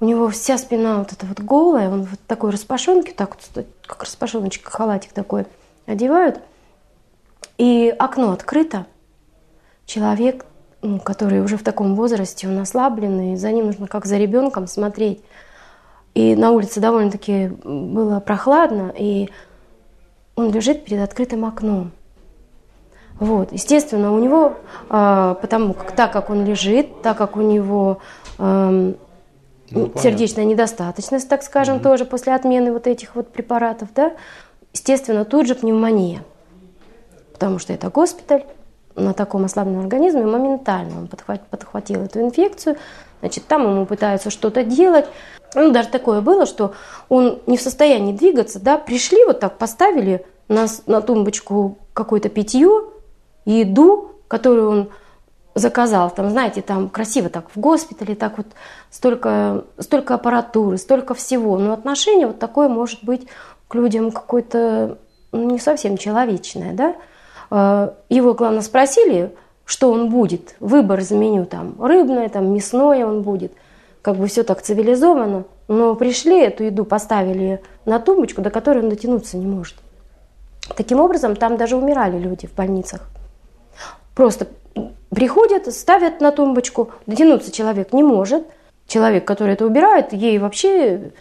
у него вся спина вот эта вот голая, он вот такой распашонки, так вот, как распашоночка, халатик такой одевают – и окно открыто, человек ну, который уже в таком возрасте, он ослабленный, за ним нужно как за ребенком смотреть. И на улице довольно-таки было прохладно, и он лежит перед открытым окном. Вот, естественно, у него, э, потому как так как он лежит, так как у него э, ну, сердечная недостаточность, так скажем, угу. тоже после отмены вот этих вот препаратов, да, естественно, тут же пневмония, потому что это госпиталь, на таком ослабленном организме моментально он подхватил, подхватил эту инфекцию, значит, там ему пытаются что-то делать. Ну, даже такое было, что он не в состоянии двигаться, да, пришли вот так, поставили на, на тумбочку какое-то питье, еду, которую он заказал, там, знаете, там красиво так в госпитале, так вот столько, столько аппаратуры, столько всего, но отношение вот такое может быть к людям какое-то ну, не совсем человечное, да, его, главное, спросили, что он будет. Выбор из меню там рыбное, там мясное он будет. Как бы все так цивилизованно. Но пришли, эту еду поставили на тумбочку, до которой он дотянуться не может. Таким образом, там даже умирали люди в больницах. Просто приходят, ставят на тумбочку, дотянуться человек не может. Человек, который это убирает, ей вообще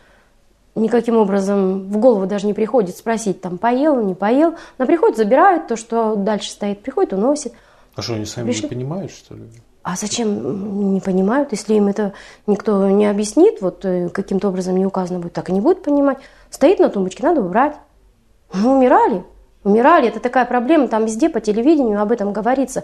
никаким образом в голову даже не приходит спросить, там, поел, не поел. Она приходит, забирает то, что дальше стоит, приходит, уносит. А что, они сами Пришли... не понимают, что ли? А зачем не понимают, если им это никто не объяснит, вот э, каким-то образом не указано будет, так и не будет понимать. Стоит на тумбочке, надо убрать. Ну, умирали. Умирали, это такая проблема, там везде по телевидению об этом говорится.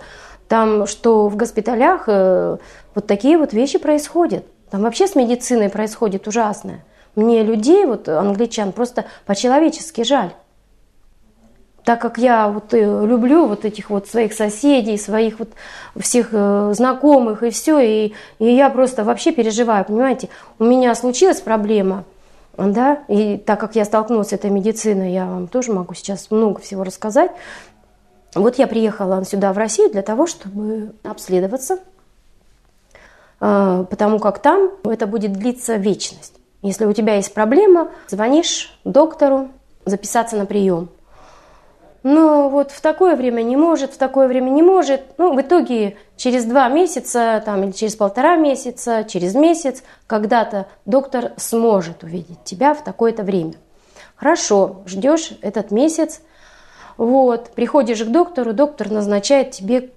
Там, что в госпиталях э, вот такие вот вещи происходят. Там вообще с медициной происходит ужасное. Мне людей, вот англичан, просто по-человечески жаль. Так как я вот э, люблю вот этих вот своих соседей, своих вот всех э, знакомых и все, и, и я просто вообще переживаю, понимаете. У меня случилась проблема, да, и так как я столкнулась с этой медициной, я вам тоже могу сейчас много всего рассказать. Вот я приехала сюда, в Россию, для того, чтобы обследоваться, э, потому как там это будет длиться вечность. Если у тебя есть проблема, звонишь доктору записаться на прием. Но вот в такое время не может, в такое время не может. Ну, в итоге через два месяца там, или через полтора месяца, через месяц когда-то доктор сможет увидеть тебя в такое-то время. Хорошо, ждешь этот месяц, вот, приходишь к доктору, доктор назначает тебе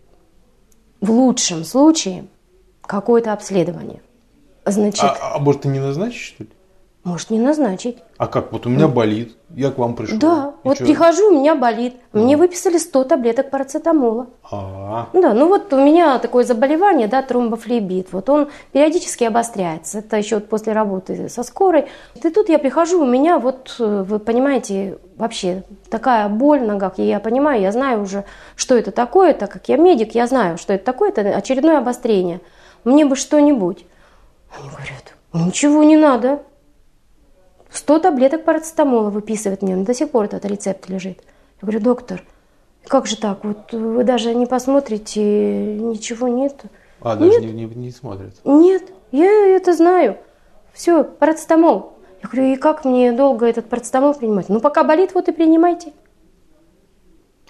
в лучшем случае какое-то обследование – Значит, а, а может, ты не назначишь, что ли? Может, не назначить. А как? Вот у меня болит, я к вам пришел. Да, вот что? прихожу, у меня болит. Мне выписали 100 таблеток парацетамола. А, Да, ну вот у меня такое заболевание, да, тромбофлебит. Вот он периодически обостряется. Это еще вот после работы со скорой. И тут я прихожу, у меня вот, э, вы понимаете, вообще такая боль в ногах. И я понимаю, я знаю уже, что это такое, так как я медик, я знаю, что это такое. Это очередное обострение. Мне бы что-нибудь. Они говорят, ничего не надо. 100 таблеток парацетамола выписывает мне, до сих пор этот рецепт лежит. Я говорю, доктор, как же так, вот вы даже не посмотрите, ничего нет. А, даже нет. Не, не, не смотрят? Нет, я это знаю. Все, парацетамол. Я говорю, и как мне долго этот парацетамол принимать? Ну, пока болит, вот и принимайте.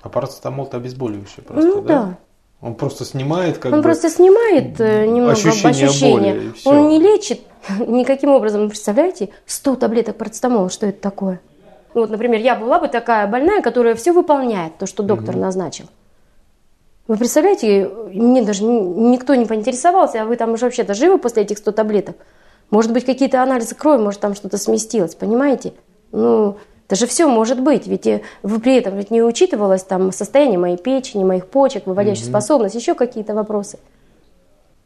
А парацетамол-то обезболивающий просто, ну, да? да. Он просто снимает как Он бы просто снимает э, немного ощущение. ощущения. Боли, Он не лечит [LAUGHS] никаким образом. Представляете, 100 таблеток парацетамола, что это такое? Вот, например, я была бы такая больная, которая все выполняет, то, что доктор угу. назначил. Вы представляете, мне даже никто не поинтересовался, а вы там уже вообще-то живы после этих 100 таблеток? Может быть, какие-то анализы крови, может, там что-то сместилось, понимаете? Ну, это же все может быть, ведь э, при этом ведь не учитывалось там состояние моей печени, моих почек, выводящая угу. способность, еще какие-то вопросы.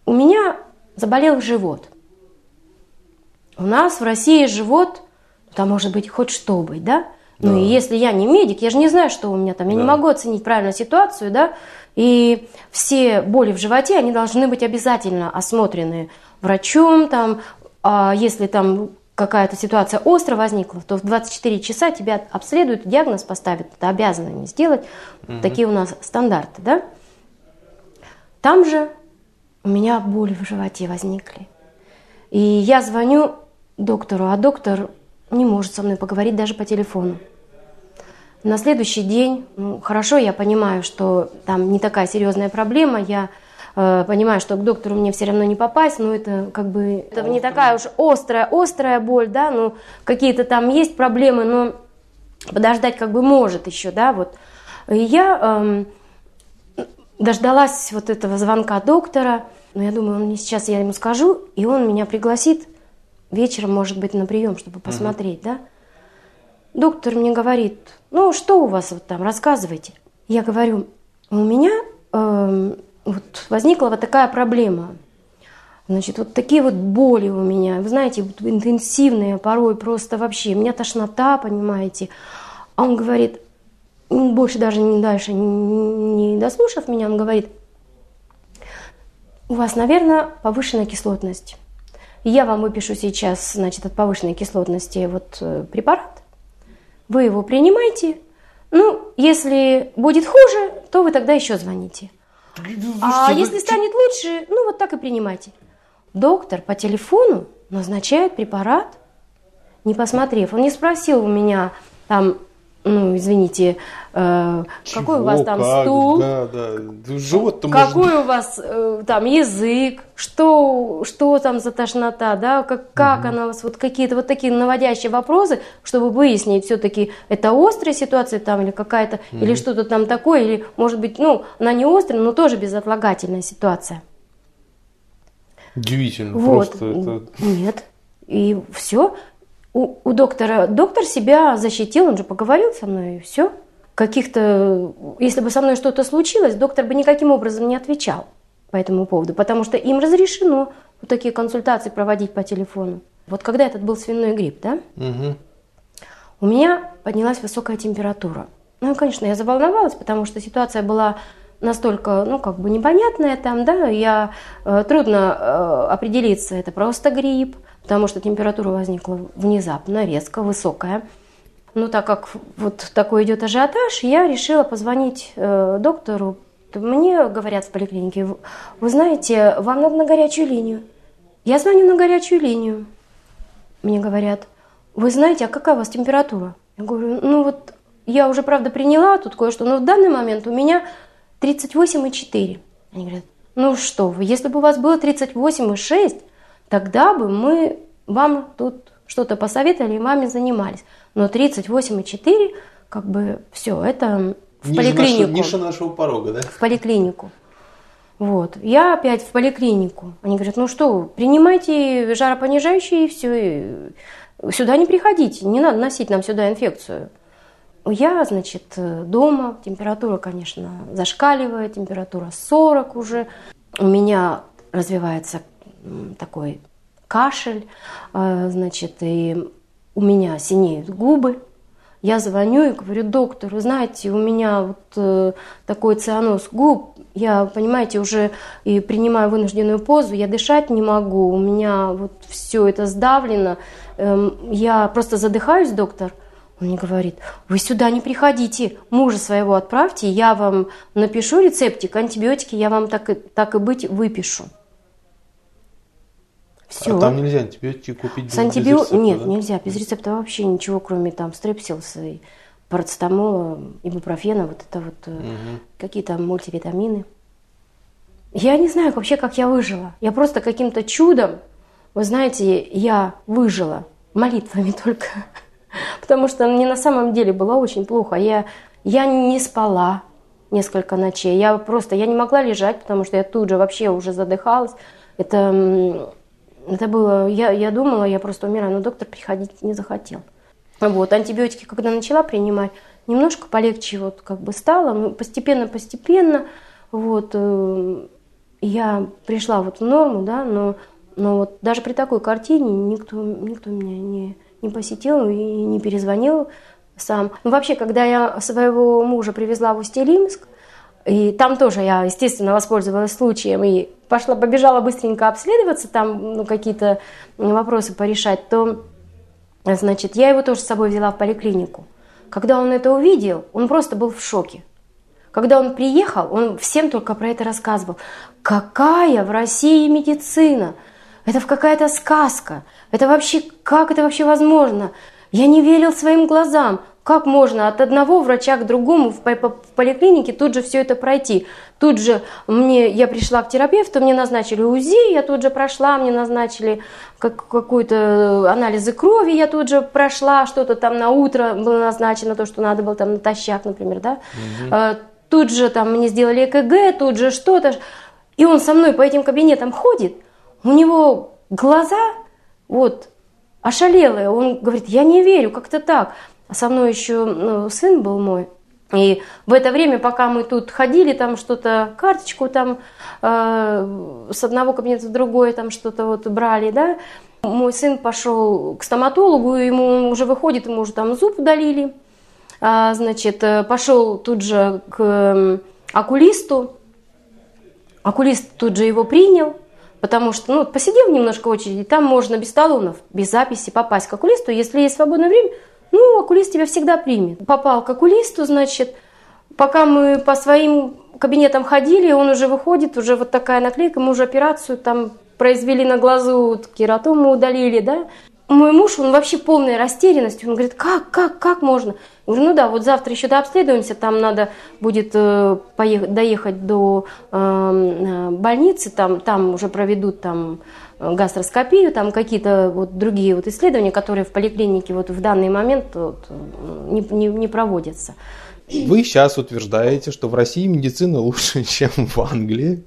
У меня заболел живот. У нас в России живот, там может быть хоть что быть, да? Ну да. и если я не медик, я же не знаю, что у меня там, я да. не могу оценить правильно ситуацию, да? И все боли в животе, они должны быть обязательно осмотрены врачом, там, а если там какая-то ситуация остро возникла, то в 24 часа тебя обследуют, диагноз поставят, это обязаны они сделать. Угу. Такие у нас стандарты, да? Там же у меня боли в животе возникли. И я звоню доктору, а доктор не может со мной поговорить даже по телефону. На следующий день, ну, хорошо, я понимаю, что там не такая серьезная проблема, я понимаю, что к доктору мне все равно не попасть, но это как бы это не такая уж острая, острая боль, да, ну какие-то там есть проблемы, но подождать как бы может еще, да, вот. И я э, дождалась вот этого звонка доктора, но я думаю, он мне сейчас, я ему скажу, и он меня пригласит вечером, может быть, на прием, чтобы посмотреть, угу. да. Доктор мне говорит, ну что у вас вот там, рассказывайте. Я говорю, у меня э, вот возникла вот такая проблема. Значит, вот такие вот боли у меня, вы знаете, интенсивные порой просто вообще. У меня тошнота, понимаете. А он говорит, больше даже не дальше, не дослушав меня, он говорит, у вас, наверное, повышенная кислотность. Я вам выпишу сейчас, значит, от повышенной кислотности вот э, препарат. Вы его принимаете. Ну, если будет хуже, то вы тогда еще звоните. А если станет лучше, ну вот так и принимайте. Доктор по телефону назначает препарат, не посмотрев. Он не спросил у меня там ну, извините, э, какой у вас там как, стул, да, да. Какой может... у вас э, там язык, что, что там за тошнота, да, как, как угу. она у вас, вот какие-то вот такие наводящие вопросы, чтобы выяснить все-таки это острая ситуация там или какая-то, угу. или что-то там такое, или может быть, ну, она не острая, но тоже безотлагательная ситуация. Удивительно, вот. просто это... Нет, и все, у, у доктора, доктор себя защитил, он же поговорил со мной, и все. Каких-то, если бы со мной что-то случилось, доктор бы никаким образом не отвечал по этому поводу, потому что им разрешено вот такие консультации проводить по телефону. Вот когда этот был свиной грипп, да, угу. у меня поднялась высокая температура. Ну, конечно, я заволновалась, потому что ситуация была настолько, ну, как бы непонятная там, да, я э, трудно э, определиться, это просто грипп, потому что температура возникла внезапно, резко, высокая. Ну, так как вот такой идет ажиотаж, я решила позвонить э, доктору. Мне говорят в поликлинике, вы знаете, вам надо на горячую линию. Я звоню на горячую линию. Мне говорят, вы знаете, а какая у вас температура? Я говорю, ну вот я уже, правда, приняла тут кое-что, но в данный момент у меня 38,4. Они говорят, ну что вы, если бы у вас было 38,6, тогда бы мы вам тут что-то посоветовали и вами занимались. Но 38,4, как бы все, это в ниша поликлинику. Наша, ниша нашего порога, да? В поликлинику. Вот. Я опять в поликлинику. Они говорят, ну что, принимайте жаропонижающие и все. И сюда не приходите, не надо носить нам сюда инфекцию. Я, значит, дома, температура, конечно, зашкаливает, температура 40 уже. У меня развивается такой кашель, э, значит, и у меня синеют губы. Я звоню и говорю, доктор, вы знаете, у меня вот э, такой цианоз губ, я, понимаете, уже и принимаю вынужденную позу, я дышать не могу, у меня вот все это сдавлено, эм, я просто задыхаюсь, доктор. Он мне говорит, вы сюда не приходите, мужа своего отправьте, я вам напишу рецептик, антибиотики я вам так и, так и быть выпишу. Все. А там нельзя антибиотики купить С антибио... без рецепта, Нет, да? нельзя. Без рецепта вообще ничего, кроме там стрепсилса и парацетамола, ибупрофена, вот это вот угу. какие-то мультивитамины. Я не знаю вообще, как я выжила. Я просто каким-то чудом, вы знаете, я выжила молитвами [LAUGHS] только. Потому что мне на самом деле было очень плохо. Я, я не спала несколько ночей. Я просто, я не могла лежать, потому что я тут же вообще уже задыхалась. Это это было, я, я думала, я просто умираю, но доктор приходить не захотел. Вот, антибиотики, когда начала принимать, немножко полегче вот как бы стало, ну, постепенно-постепенно, вот, э, я пришла вот в норму, да, но, но вот даже при такой картине никто, никто меня не, не посетил и не перезвонил сам. Ну, вообще, когда я своего мужа привезла в Усть-Илимск, и там тоже я, естественно, воспользовалась случаем и пошла, побежала быстренько обследоваться, там ну, какие-то вопросы порешать, то, значит, я его тоже с собой взяла в поликлинику. Когда он это увидел, он просто был в шоке. Когда он приехал, он всем только про это рассказывал. Какая в России медицина? Это какая-то сказка. Это вообще, как это вообще возможно? Я не верил своим глазам. Как можно от одного врача к другому в, поликлинике тут же все это пройти? Тут же мне, я пришла к терапевту, мне назначили УЗИ, я тут же прошла, мне назначили как, какую-то анализы крови, я тут же прошла, что-то там на утро было назначено, то, что надо было там натощак, например, да. Угу. Тут же там мне сделали ЭКГ, тут же что-то. И он со мной по этим кабинетам ходит, у него глаза вот ошалелые, он говорит, я не верю, как-то так. А со мной еще ну, сын был мой. И в это время, пока мы тут ходили, там что-то, карточку там э, с одного кабинета в другой, там что-то вот брали, да, мой сын пошел к стоматологу, ему уже выходит, ему уже там зуб удалили, а, значит, э, пошел тут же к окулисту, окулист тут же его принял, потому что, ну, посидел немножко в очереди, там можно без талонов, без записи попасть к окулисту, если есть свободное время, ну, окулист тебя всегда примет. Попал к окулисту, значит, пока мы по своим кабинетам ходили, он уже выходит, уже вот такая наклейка, мы уже операцию там произвели на глазу, кератому удалили, да. Мой муж, он вообще полная растерянность, он говорит, как, как, как можно? Я говорю, ну да, вот завтра еще дообследуемся, там надо будет э, поехать, доехать до э, э больницы, там, там уже проведут там гастроскопию, там какие-то вот другие вот исследования, которые в поликлинике вот в данный момент вот, не, не, не проводятся. Вы сейчас утверждаете, что в России медицина лучше, [LAUGHS] чем в Англии,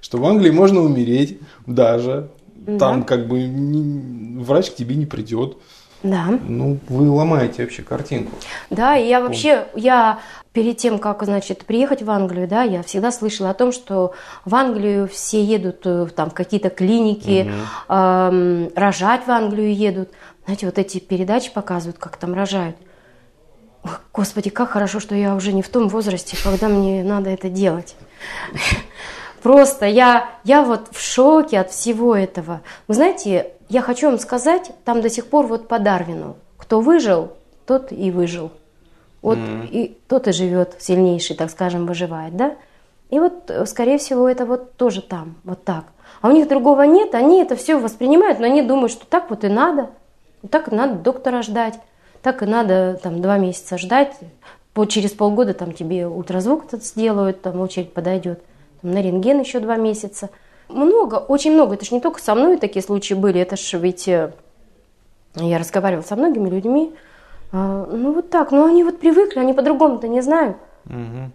что в Англии можно умереть даже, да. там как бы не, врач к тебе не придет. Да. Ну, вы ломаете вообще картинку. Да, и я вообще, я перед тем, как, значит, приехать в Англию, да, я всегда слышала о том, что в Англию все едут э, там в какие-то клиники, угу. э, рожать в Англию едут. Знаете, вот эти передачи показывают, как там рожают. Господи, как хорошо, что я уже не в том возрасте, когда мне надо это делать. [LAUGHS] Просто я, я вот в шоке от всего этого. Вы знаете, я хочу вам сказать, там до сих пор вот по Дарвину. Кто выжил, тот и выжил. Вот mm-hmm. и тот и живет, сильнейший, так скажем, выживает, да? И вот, скорее всего, это вот тоже там, вот так. А у них другого нет, они это все воспринимают, но они думают, что так вот и надо. Так и надо доктора ждать, так и надо там два месяца ждать. по через полгода там тебе ультразвук этот сделают, там очередь подойдет. Там, на рентген еще два месяца. Много, очень много. Это же не только со мной такие случаи были, это же ведь э, я разговаривала со многими людьми, а, ну вот так, ну они вот привыкли, они по-другому-то не знают. Угу.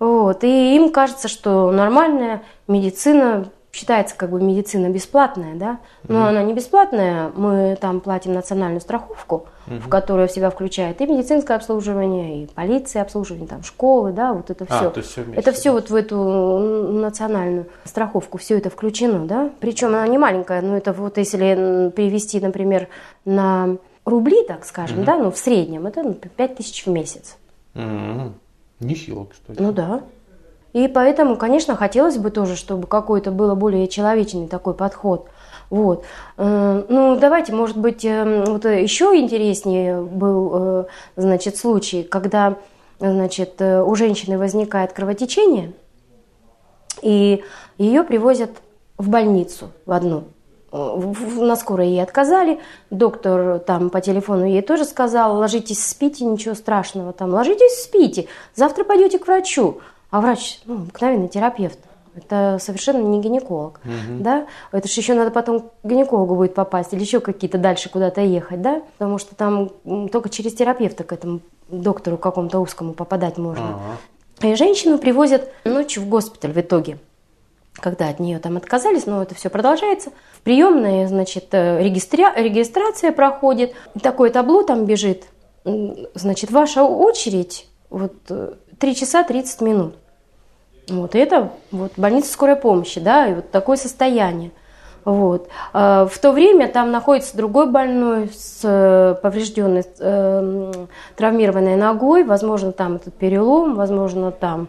Вот, и им кажется, что нормальная медицина считается как бы медицина бесплатная, да, но угу. она не бесплатная, мы там платим национальную страховку, угу. в которую в себя включает и медицинское обслуживание, и полиция обслуживание, там школы, да, вот это все. А, то есть все вместе, это все вот в эту национальную страховку, все это включено, да, причем она не маленькая, но это вот если перевести, например, на рубли, так скажем, mm да, ну в среднем, это ну, 5 тысяч в месяц. mm Нехило, кстати. Ну да. И поэтому, конечно, хотелось бы тоже, чтобы какой-то был более человечный такой подход. Вот. Э, ну, давайте, может быть, э, вот еще интереснее был, э, значит, случай, когда, значит, у женщины возникает кровотечение, и ее привозят в больницу в одну на скорой ей отказали, доктор там по телефону ей тоже сказал, ложитесь, спите, ничего страшного, там, ложитесь, спите, завтра пойдете к врачу. А врач, ну, обыкновенный терапевт, это совершенно не гинеколог, угу. да? Это же еще надо потом к гинекологу будет попасть или еще какие-то дальше куда-то ехать, да? Потому что там только через терапевта к этому доктору какому-то узкому попадать можно. Ага. И женщину привозят ночью в госпиталь в итоге когда от нее там отказались, но это все продолжается. В приемной, значит, э, регистра... регистрация проходит, такое табло там бежит, значит, ваша очередь, вот 3 часа 30 минут. Вот, и это вот больница скорой помощи, да, и вот такое состояние. Вот. А в то время там находится другой больной с э, поврежденной, э, травмированной ногой, возможно, там этот перелом, возможно, там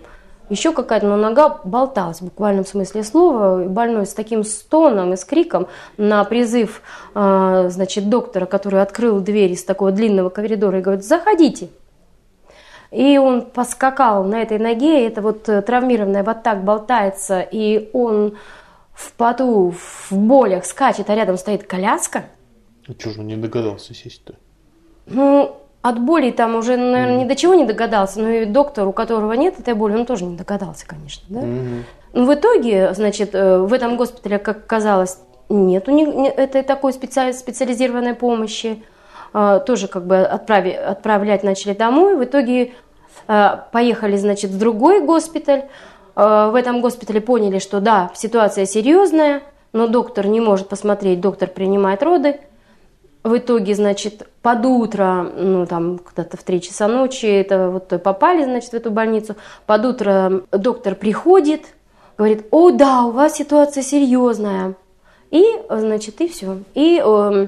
еще какая-то, но нога болталась в буквальном смысле слова. Больной с таким стоном и с криком на призыв а, значит, доктора, который открыл дверь из такого длинного коридора и говорит, заходите. И он поскакал на этой ноге, это вот э, травмированная вот так болтается, и он в поту, в болях скачет, а рядом стоит коляска. А что же он не догадался сесть-то? Ну, от боли там уже, наверное, ни до чего не догадался, но и доктор, у которого нет этой боли, он тоже не догадался, конечно. Да? Но в итоге, значит, э, в этом госпитале, как казалось, нет у них этой такой специализированной помощи. А, тоже как бы отправи, отправлять начали домой. В итоге а, поехали, значит, в другой госпиталь. А, в этом госпитале поняли, что да, ситуация серьезная, но доктор не может посмотреть, доктор принимает роды. В итоге, значит, под утро, ну, там, когда-то в 3 часа ночи, это вот попали, значит, в эту больницу. Под утро доктор приходит, говорит, о, да, у вас ситуация серьезная. И, значит, и все. И э,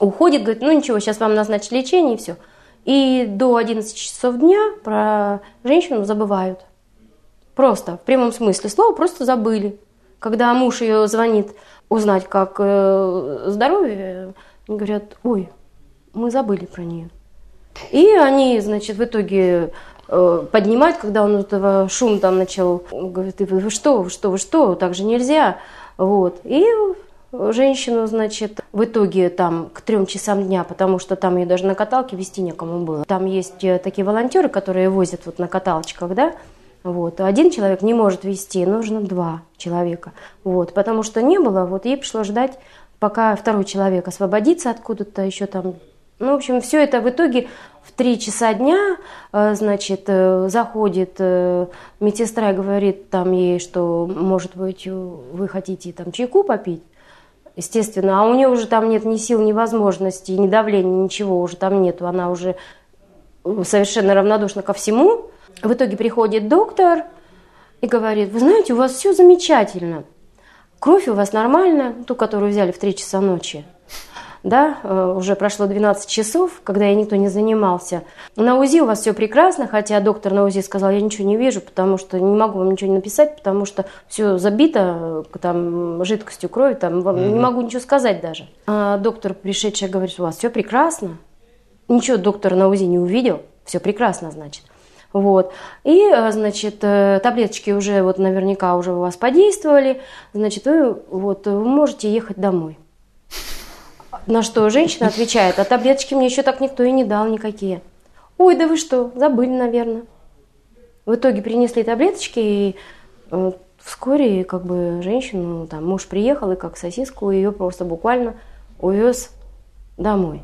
уходит, говорит, ну ничего, сейчас вам назначат лечение и все. И до 11 часов дня про женщину забывают. Просто, в прямом смысле слова, просто забыли. Когда муж ее звонит узнать, как э, здоровье, говорят, ой, мы забыли про нее. И они, значит, в итоге э, поднимают, когда он этого шум там начал, говорит, вы что, вы что, вы что, так же нельзя. Вот. И женщину, значит, в итоге там к трем часам дня, потому что там ее даже на каталке вести некому было. Там есть э, такие волонтеры, которые возят вот на каталочках, да, вот. Один человек не может вести, нужно два человека. Вот. Потому что не было, вот ей пришлось ждать, пока второй человек освободится откуда-то еще там. Ну, в общем, все это в итоге в три часа дня, э, значит, э, заходит медсестра и говорит там ей, что, может быть, вы хотите там чайку попить естественно. А у нее уже там нет ни сил, ни возможностей, ни давления, ничего уже там нету. Она уже совершенно равнодушна ко всему. В итоге приходит доктор и говорит, вы знаете, у вас все замечательно. Кровь у вас нормальная, ту, которую взяли в 3 часа ночи да, э, уже прошло 12 часов, когда я никто не занимался. На УЗИ у вас все прекрасно, хотя доктор на УЗИ сказал, я ничего не вижу, потому что не могу вам ничего написать, потому что все забито э, там жидкостью крови, там вам mm-hmm. не могу ничего сказать даже. А доктор, пришедший, говорит, у вас все прекрасно. Ничего доктор на УЗИ не увидел, все прекрасно, значит. Вот. И, э, значит, таблеточки уже вот наверняка уже у вас подействовали, значит, вы, вот, вы можете ехать домой. На что женщина отвечает, а таблеточки мне еще так никто и не дал никакие. Ой, да вы что, забыли, наверное. В итоге принесли таблеточки, и э, вскоре как бы женщину, там муж приехал, и как сосиску ее просто буквально увез домой.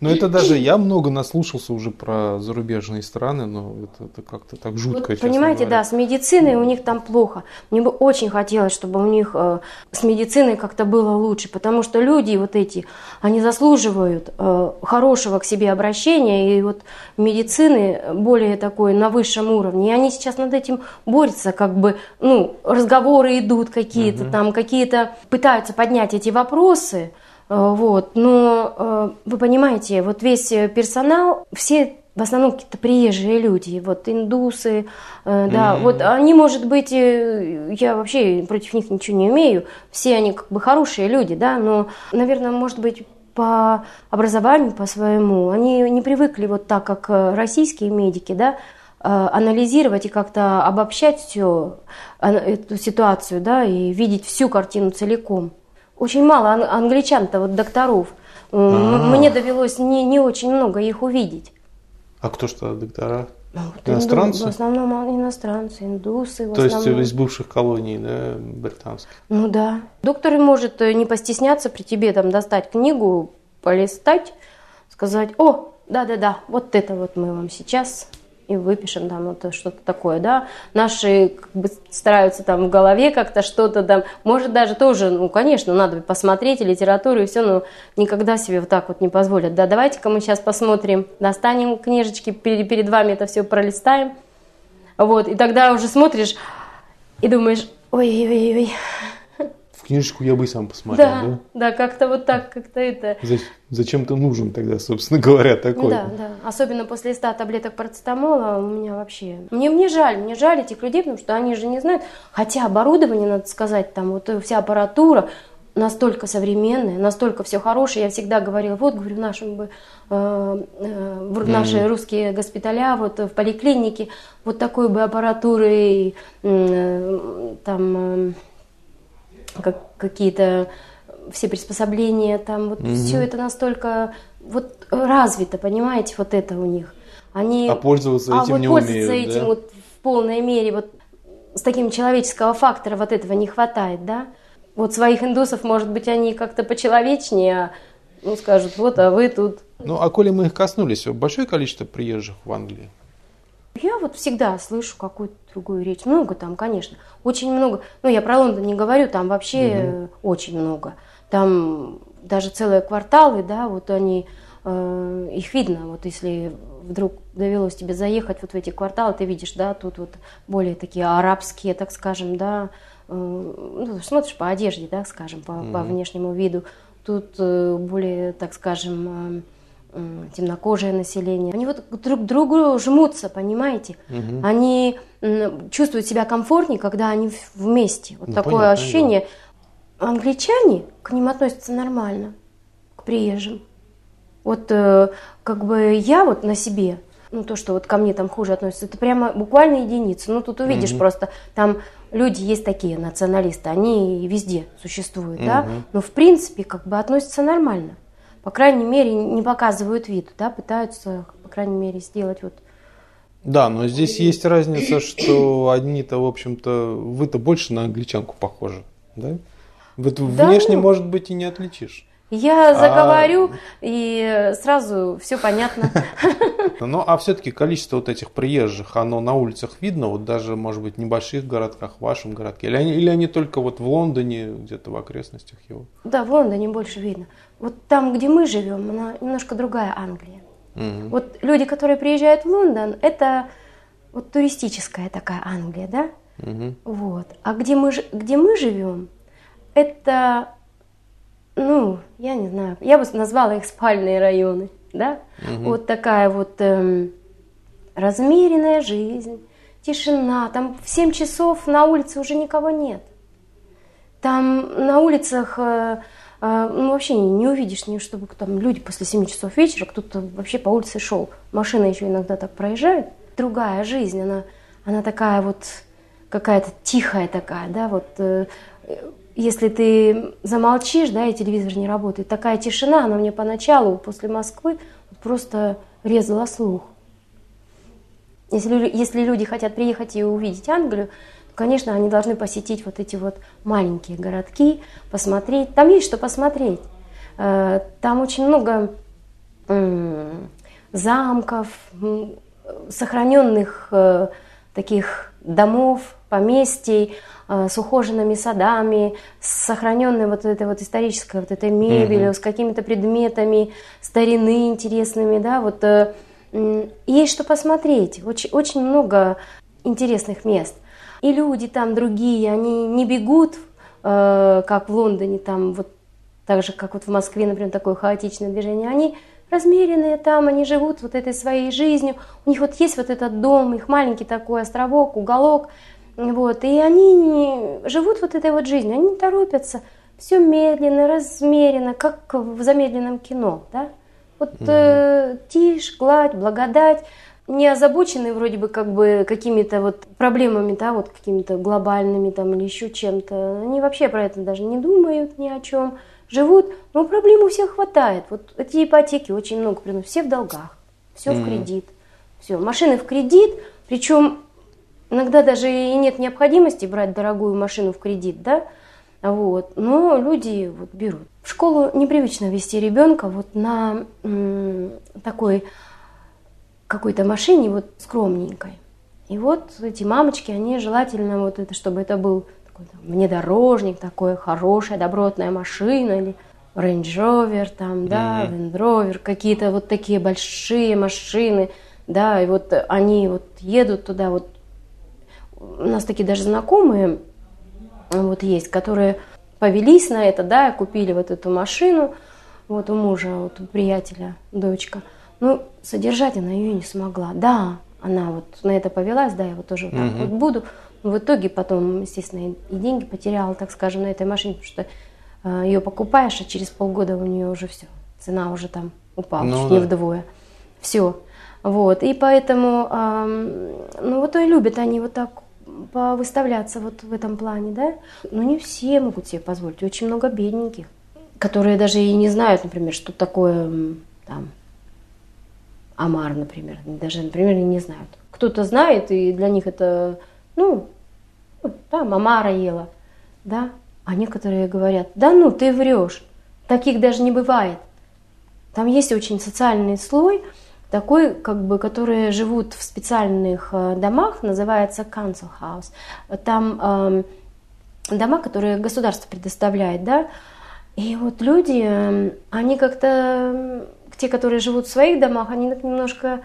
Но это даже я много наслушался уже про зарубежные страны, но это, это как-то так жутко. Вот, понимаете, говоря. да, с медициной у них там плохо. Мне бы очень хотелось, чтобы у них э, с медициной как-то было лучше, потому что люди вот эти, они заслуживают э, хорошего к себе обращения, и вот медицины более такой на высшем уровне. И они сейчас над этим борются, как бы, ну, разговоры идут какие-то угу. там, какие-то пытаются поднять эти вопросы. Э, вот. Но э, вы понимаете, вот весь персонал, все в основном какие-то приезжие люди, вот индусы, э, да, mm-hmm. вот они, может быть, я вообще против них ничего не имею, все они как бы хорошие люди, да, но, наверное, может быть, по образованию, по своему, они не привыкли вот так, как российские медики, да, анализировать и как-то обобщать все эту ситуацию, да, и видеть всю картину целиком. Очень мало англичан-то, вот докторов. А-а-а. Мне довелось не, не очень много их увидеть. А кто что, доктора? Ну, вот иностранцы? в основном иностранцы, индусы. То есть из бывших колоний, да, британских? Ну да. Доктор может э, не постесняться при тебе там достать книгу, полистать, сказать, о, да-да-да, вот это вот мы вам сейчас и выпишем там вот что-то такое, да. Наши как бы стараются там в голове как-то что-то там, может даже тоже, ну, конечно, надо посмотреть и литературу и все, но никогда себе вот так вот не позволят. Да, давайте-ка мы сейчас посмотрим, достанем книжечки, перед, перед вами это все пролистаем, вот, и тогда уже смотришь и думаешь, ой-ой-ой, книжечку я бы и сам посмотрел, да? Да, да как-то вот так, как-то это... Зачем ты нужен тогда, собственно говоря, такой? Да, да. Особенно после 100 таблеток парацетамола у меня вообще... Мне, мне жаль, мне жаль этих людей, потому что они же не знают. Хотя оборудование, надо сказать, там вот вся аппаратура, настолько современная, настолько все хорошее. Я всегда говорила, вот, говорю, в нашем бы, э, э, в наши mm-hmm. русские госпиталя, вот в поликлинике, вот такой бы аппаратуры, э, там... Э, как, какие-то все приспособления, там вот Мгм. все это настолько вот развито, понимаете, вот это у них. Они, А пользоваться а этим вот не пользоваться умеют, этим да? вот в полной мере, вот с таким человеческого фактора вот этого не хватает, да? Вот своих индусов, может быть, они как-то почеловечнее, а, ну, скажут, вот, а вы тут. Ну, а коли мы их коснулись, большое количество приезжих в Англии? Я вот всегда слышу какую-то другую речь. Много там, конечно. Очень много. Ну, я про Лондон не говорю, там вообще э, очень много. Там даже целые кварталы, да, вот они, э, их видно, вот если вдруг довелось тебе заехать вот в эти кварталы, ты видишь, да, тут вот более такие арабские, так скажем, да, э, ну, смотришь по одежде, да, скажем, по, по внешнему виду, тут э, более, так скажем, э, темнокожее население. Они вот друг к другу жмутся, понимаете? Они м, чувствуют себя комфортнее, когда они вместе. Вот Ну, такое понятное ощущение. Англичане к ним относятся нормально, к приезжим. Вот э, как бы я вот на себе, ну то, что вот ко мне там хуже относятся, это прямо буквально единицы. Ну тут увидишь просто, там люди есть такие националисты, они везде существуют, да, но в принципе как бы относятся нормально. По крайней мере, не показывают вид, да, пытаются, по крайней мере, сделать вот Да, но здесь есть разница, что одни-то, в общем-то, вы-то больше на англичанку похожи, да? Вот Да, внешне, ну. может быть, и не отличишь. Я А- заговорю, и сразу все понятно. [LAUGHS] Ну, а все-таки количество вот этих приезжих, оно на улицах видно, вот даже, может быть, в небольших городках, в вашем городке, или они, или они только вот в Лондоне, где-то в окрестностях его? Да, в Лондоне больше видно. Вот там, где мы живем, она немножко другая Англия. Мгм. Вот люди, которые приезжают в Лондон, это вот туристическая такая Англия, да? Мгм. Вот. А где мы, где мы живем, это, ну, я не знаю, я бы назвала их спальные районы, да? Вот такая вот эм, размеренная жизнь, тишина. Там в 7 часов на улице уже никого нет. Там на улицах э, ну, вообще не, не увидишь, ни чтобы там люди после 7 часов вечера, кто-то вообще по улице шел. Машина еще иногда так проезжает. Другая жизнь, она, она такая вот какая-то тихая такая, да, вот э, если ты замолчишь, да, и телевизор не работает, такая тишина, она мне поначалу после Москвы просто резала слух. Если, если люди хотят приехать и увидеть Англию, конечно, они должны посетить вот эти вот маленькие городки, посмотреть. Там есть что посмотреть. Э, Там очень много замков, сохраненных э, таких домов, поместий э, с ухоженными садами, с сохраненной вот этой вот исторической вот этой мебелью, с какими-то предметами старины интересными, да, вот есть что посмотреть, очень, очень много интересных мест. И люди там другие, они не бегут, э, как в Лондоне, там вот так же, как вот в Москве, например, такое хаотичное движение, они размеренные там, они живут вот этой своей жизнью, у них вот есть вот этот дом, их маленький такой островок, уголок, вот, и они не- живут вот этой вот жизнью, они не торопятся, все медленно, размеренно, как в замедленном кино, да, вот э, тишь, гладь, благодать, не озабочены вроде бы как бы какими-то вот проблемами, да, вот какими-то глобальными там или еще чем-то. Они вообще про это даже не думают ни о чем. Живут, но проблем у всех хватает. Вот эти ипотеки очень много приносят. Все в долгах, все в кредит. Все, машины в кредит, причем иногда даже и нет необходимости брать дорогую машину в кредит, да, вот, но люди вот берут. В школу непривычно вести ребенка вот на м, такой какой-то машине вот скромненькой. И вот эти мамочки, они желательно вот это, чтобы это был такой там, внедорожник, такой хорошая, добротная машина или Range Rover, там, да, Land Rover, какие-то вот такие большие машины, да, и вот они вот едут туда, вот у нас такие даже знакомые вот есть, которые повелись на это, да, купили вот эту машину, вот у мужа, вот у приятеля дочка. Ну, содержать она ее не смогла. Да, она вот на это повелась, да, я вот тоже вот так вот буду. Но в итоге потом, естественно, и деньги потеряла, так скажем, на этой машине, потому что э, ее покупаешь, а через полгода у нее уже все, цена уже там упала, Ну чуть да. не вдвое. Все. Вот. И поэтому, ам, ну вот и любят они вот так повыставляться вот в этом плане, да. Но не все могут себе позволить, очень много бедненьких. которые даже и не знают, например, что такое там омар, например. Даже, например, не знают. Кто-то знает, и для них это, ну, ну там омара ела, да. А некоторые говорят, да ну, ты врешь, таких даже не бывает. Там есть очень социальный слой, такой, как бы, которые живут в специальных э, домах, называется council house. Там э, дома, которые государство предоставляет, да, и вот люди, эм, они как-то, те, которые живут в своих домах, они так немножко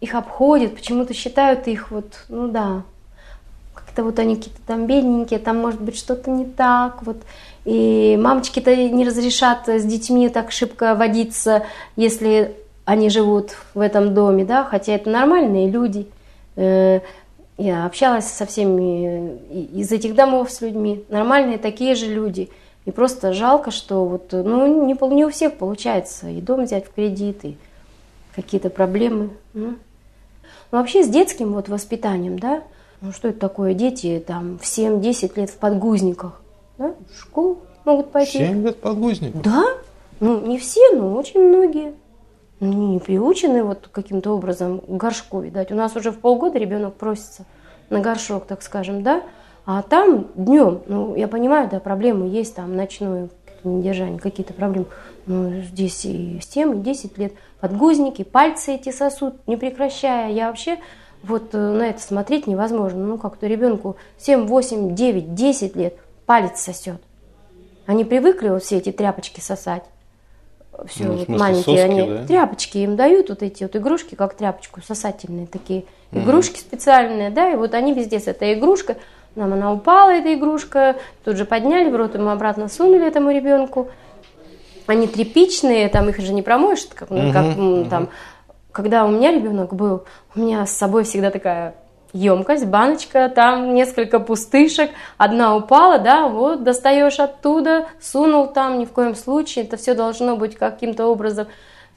их обходят, почему-то считают их вот, ну да, как-то вот они какие-то там бедненькие, там может быть что-то не так, вот. И мамочки-то не разрешат с детьми так шибко водиться, если они живут в этом доме, да, хотя это нормальные люди. Э, я общалась со всеми из этих домов с людьми, нормальные такие же люди. И просто жалко, что вот, ну, не, не у всех получается и дом взять в кредит, и какие-то проблемы. Ну. Но вообще с детским вот воспитанием, да, ну что это такое, дети там в 7-10 лет в подгузниках, да, в школу могут пойти. 7 лет подгузников? Да, ну не все, но очень многие. Ну, не приучены вот каким-то образом к горшку, видать. У нас уже в полгода ребенок просится на горшок, так скажем, да, а там днем, ну, я понимаю, да, проблемы есть, там, ночное недержание, какие-то проблемы. Но здесь и 7, и 10 лет подгузники, пальцы эти сосут, не прекращая. Я вообще вот э, на это смотреть невозможно. Ну, как-то ребенку 7, 8, 9, 10 лет палец сосет. Они привыкли вот все эти тряпочки сосать все ну, вот маленькие, соски, они да? тряпочки им дают, вот эти вот игрушки, как тряпочку, сосательные такие угу. игрушки специальные, да, и вот они везде с этой игрушкой, нам она упала, эта игрушка, тут же подняли в рот, ему обратно сунули этому ребенку. Они тряпичные, там их же не промоешь, как, угу, как угу. там, когда у меня ребенок был, у меня с собой всегда такая емкость, баночка, там несколько пустышек, одна упала, да, вот достаешь оттуда, сунул там, ни в коем случае, это все должно быть каким-то образом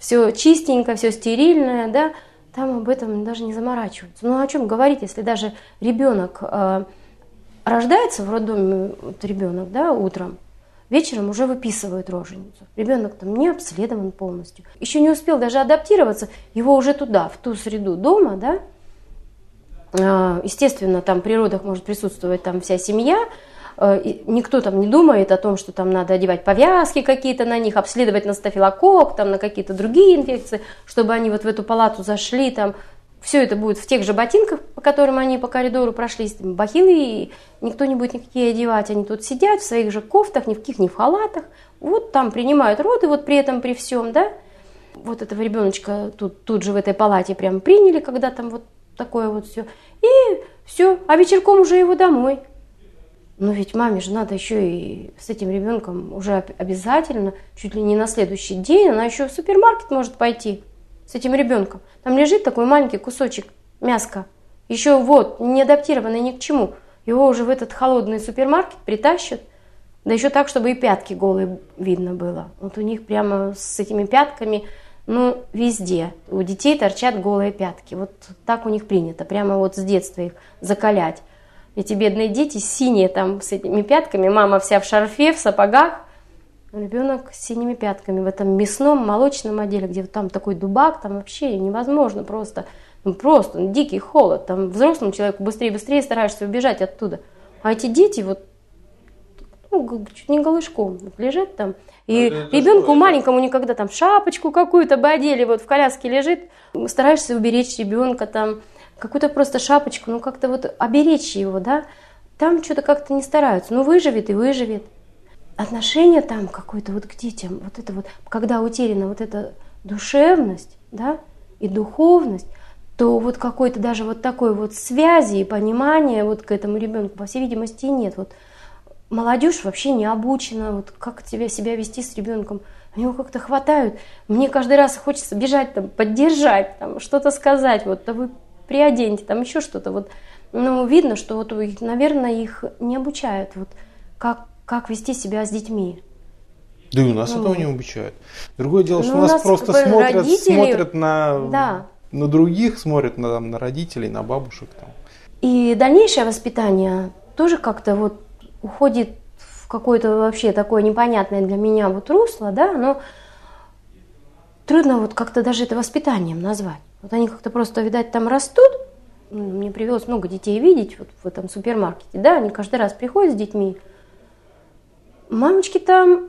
все чистенько, все стерильное, да, там об этом даже не заморачиваются. Ну о чем говорить, если даже ребенок э, рождается в роддоме, вот ребенок, да, утром, вечером уже выписывают роженицу. Ребенок там не обследован полностью. Еще не успел даже адаптироваться, его уже туда, в ту среду дома, да, а, естественно, там при родах может присутствовать там вся семья, а, никто там не думает о том, что там надо одевать повязки какие-то на них, обследовать на стафилококк, там на какие-то другие инфекции, чтобы они вот в эту палату зашли, там все это будет в тех же ботинках, по которым они по коридору прошли, бахилы, никто не будет никакие одевать, они тут сидят в своих же кофтах, ни в каких, ни в халатах, вот там принимают роды, вот при этом, при всем, да, вот этого ребеночка тут, тут же в этой палате прям приняли, когда там вот такое вот все. И все, а вечерком уже его домой. Но ведь маме же надо еще и с этим ребенком уже обязательно, чуть ли не на следующий день, она еще в супермаркет может пойти с этим ребенком. Там лежит такой маленький кусочек мяска, еще вот, не адаптированный ни к чему. Его уже в этот холодный супермаркет притащат, да еще так, чтобы и пятки голые видно было. Вот у них прямо с этими пятками ну, везде. У детей торчат голые пятки. Вот так у них принято, прямо вот с детства их закалять. Эти бедные дети синие там с этими пятками, мама вся в шарфе, в сапогах, ребенок с синими пятками в этом мясном, молочном отделе, где там такой дубак, там вообще невозможно просто, ну просто ну, дикий холод, там взрослому человеку быстрее-быстрее стараешься убежать оттуда. А эти дети вот ну, чуть не голышком вот лежат там, и это ребенку что, маленькому это? никогда там шапочку какую-то бы одели, вот в коляске лежит, стараешься уберечь ребенка там, какую-то просто шапочку, ну как-то вот оберечь его, да, там что-то как-то не стараются, ну выживет и выживет. Отношение там какое-то вот к детям, вот это вот, когда утеряна вот эта душевность, да, и духовность, то вот какой-то даже вот такой вот связи и понимания вот к этому ребенку, по всей видимости, нет. Вот молодежь вообще не обучена, вот как тебе себя вести с ребенком. Они его как-то хватают. Мне каждый раз хочется бежать, там, поддержать, там, что-то сказать, вот, да вы приоденьте, там еще что-то. Вот. Ну, видно, что вот, наверное, их не обучают, вот, как, как вести себя с детьми. Да и у нас ну, этого не обучают. Другое дело, что ну, у нас, нас просто смотрят, родители, смотрят на, да. на других, смотрят на, там, на родителей, на бабушек. Там. И дальнейшее воспитание тоже как-то вот уходит в какое-то вообще такое непонятное для меня вот русло, да, но трудно вот как-то даже это воспитанием назвать. Вот они как-то просто, видать, там растут. Мне привелось много детей видеть вот в этом супермаркете, да, они каждый раз приходят с детьми. Мамочки там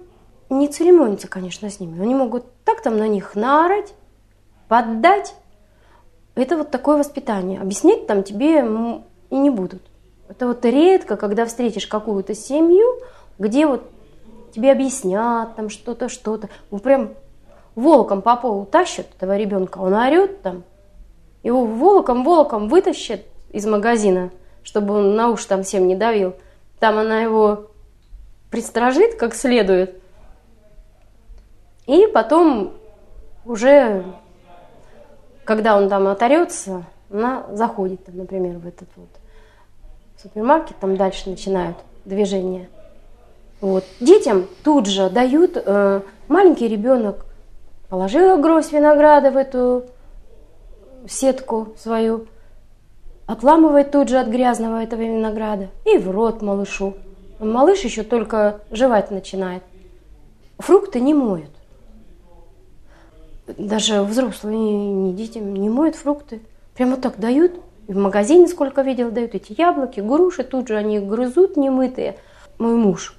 не церемонятся, конечно, с ними. Они могут так там на них наорать, поддать. Это вот такое воспитание. Объяснять там тебе и не будут. Это вот редко, когда встретишь какую-то семью, где вот тебе объяснят там что-то, что-то. Вот прям волоком по полу тащат этого ребенка, он орет там, его волоком-волоком вытащат из магазина, чтобы он на уши там всем не давил. Там она его пристражит как следует. И потом уже, когда он там оторется, она заходит, например, в этот вот супермаркет, там дальше начинают движение. Вот. Детям тут же дают, э, маленький ребенок положил гроздь винограда в эту сетку свою, отламывает тут же от грязного этого винограда и в рот малышу. Малыш еще только жевать начинает. Фрукты не моют. Даже взрослые не детям не моют фрукты. Прямо так дают – и в магазине сколько видел, дают эти яблоки, груши, тут же они грызут немытые. Мой муж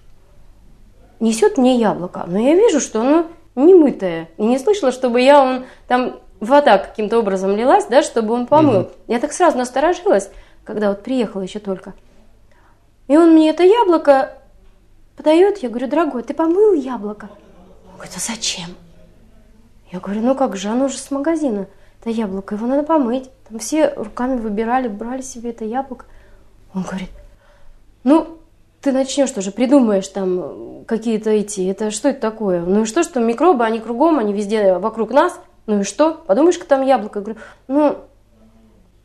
несет мне яблоко, но я вижу, что оно немытое. И не слышала, чтобы я он там вода каким-то образом лилась, да, чтобы он помыл. Угу. Я так сразу насторожилась, когда вот приехала еще только. И он мне это яблоко подает, я говорю, дорогой, ты помыл яблоко? Он говорит, а зачем? Я говорю, ну как же, оно же с магазина это яблоко, его надо помыть. Там все руками выбирали, брали себе это яблоко. Он говорит, ну, ты начнешь тоже, придумаешь там какие-то эти, это что это такое? Ну и что, что микробы, они кругом, они везде вокруг нас, ну и что? Подумаешь-ка там яблоко. Я говорю, ну,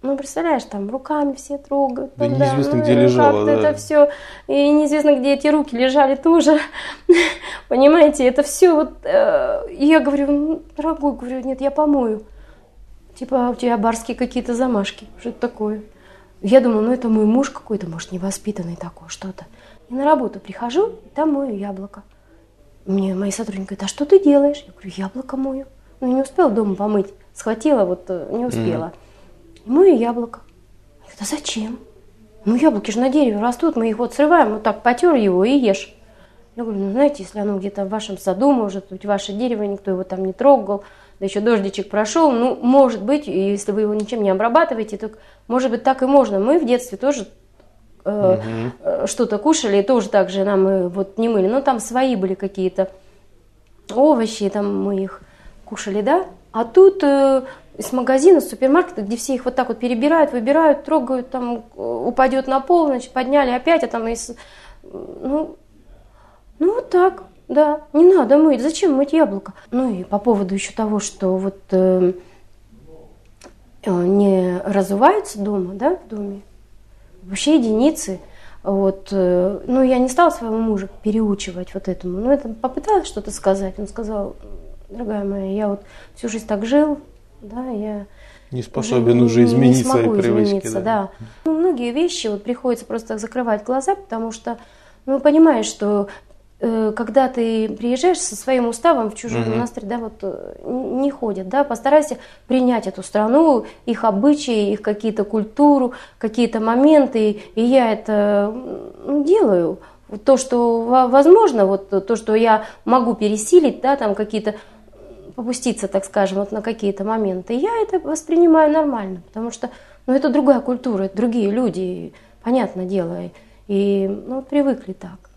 ну, представляешь, там руками все трогают. Да, там, неизвестно, ну, где лежало. Да. Это все. И неизвестно, где эти руки лежали тоже. [LAUGHS] Понимаете, это все вот... Э, я говорю, ну, дорогой, говорю, нет, я помою. Типа, у тебя барские какие-то замашки. Что это такое? Я думаю, ну это мой муж какой-то, может, невоспитанный такой, что-то. И на работу прихожу, и там мою яблоко. Мне мои сотрудники говорят, а что ты делаешь? Я говорю, яблоко мою. Ну, не успела дома помыть. Схватила, вот э, не успела. Mm-hmm. И мою яблоко. Я говорю, а зачем? Ну, яблоки же на дереве растут, мы их вот срываем, вот так потер его и ешь. Я говорю, ну, знаете, если оно где-то в вашем саду, может быть, ваше дерево, никто его там не трогал, да еще дождичек прошел, ну, может быть, если вы его ничем не обрабатываете, то, может быть, так и можно. Мы в детстве тоже э, угу. что-то кушали, тоже так же нам э, вот не мыли, но там свои были какие-то овощи, там мы их кушали, да, а тут э, из магазина, с супермаркета, где все их вот так вот перебирают, выбирают, трогают, там упадет на пол, значит, подняли опять, а там из... Ну, ну вот так. Да, не надо мыть. Зачем мыть яблоко? Ну и по поводу еще того, что вот э, э, не разуваются дома, да, в доме. Вообще единицы. Вот, э, ну, я не стала своего мужа переучивать вот этому. Ну, это попыталась что-то сказать. Он сказал, дорогая моя, я вот всю жизнь так жил, да, я не способен уже, уже измениться не смогу и привычки. Измениться, да. да. Ну, многие вещи вот приходится просто закрывать глаза, потому что ну, понимаешь, что Э, когда ты приезжаешь со своим уставом в чужой угу. монастырь, да, вот э, не ходят, да, постарайся принять эту страну, их обычаи, их какие-то культуру, какие-то моменты, и я это ну, делаю. То, что возможно, вот то, что я могу пересилить, да, там какие-то попуститься, так скажем, вот на какие-то моменты, я это воспринимаю нормально, потому что, ну, это другая культура, это другие люди, понятное дело, и, ну, привыкли так.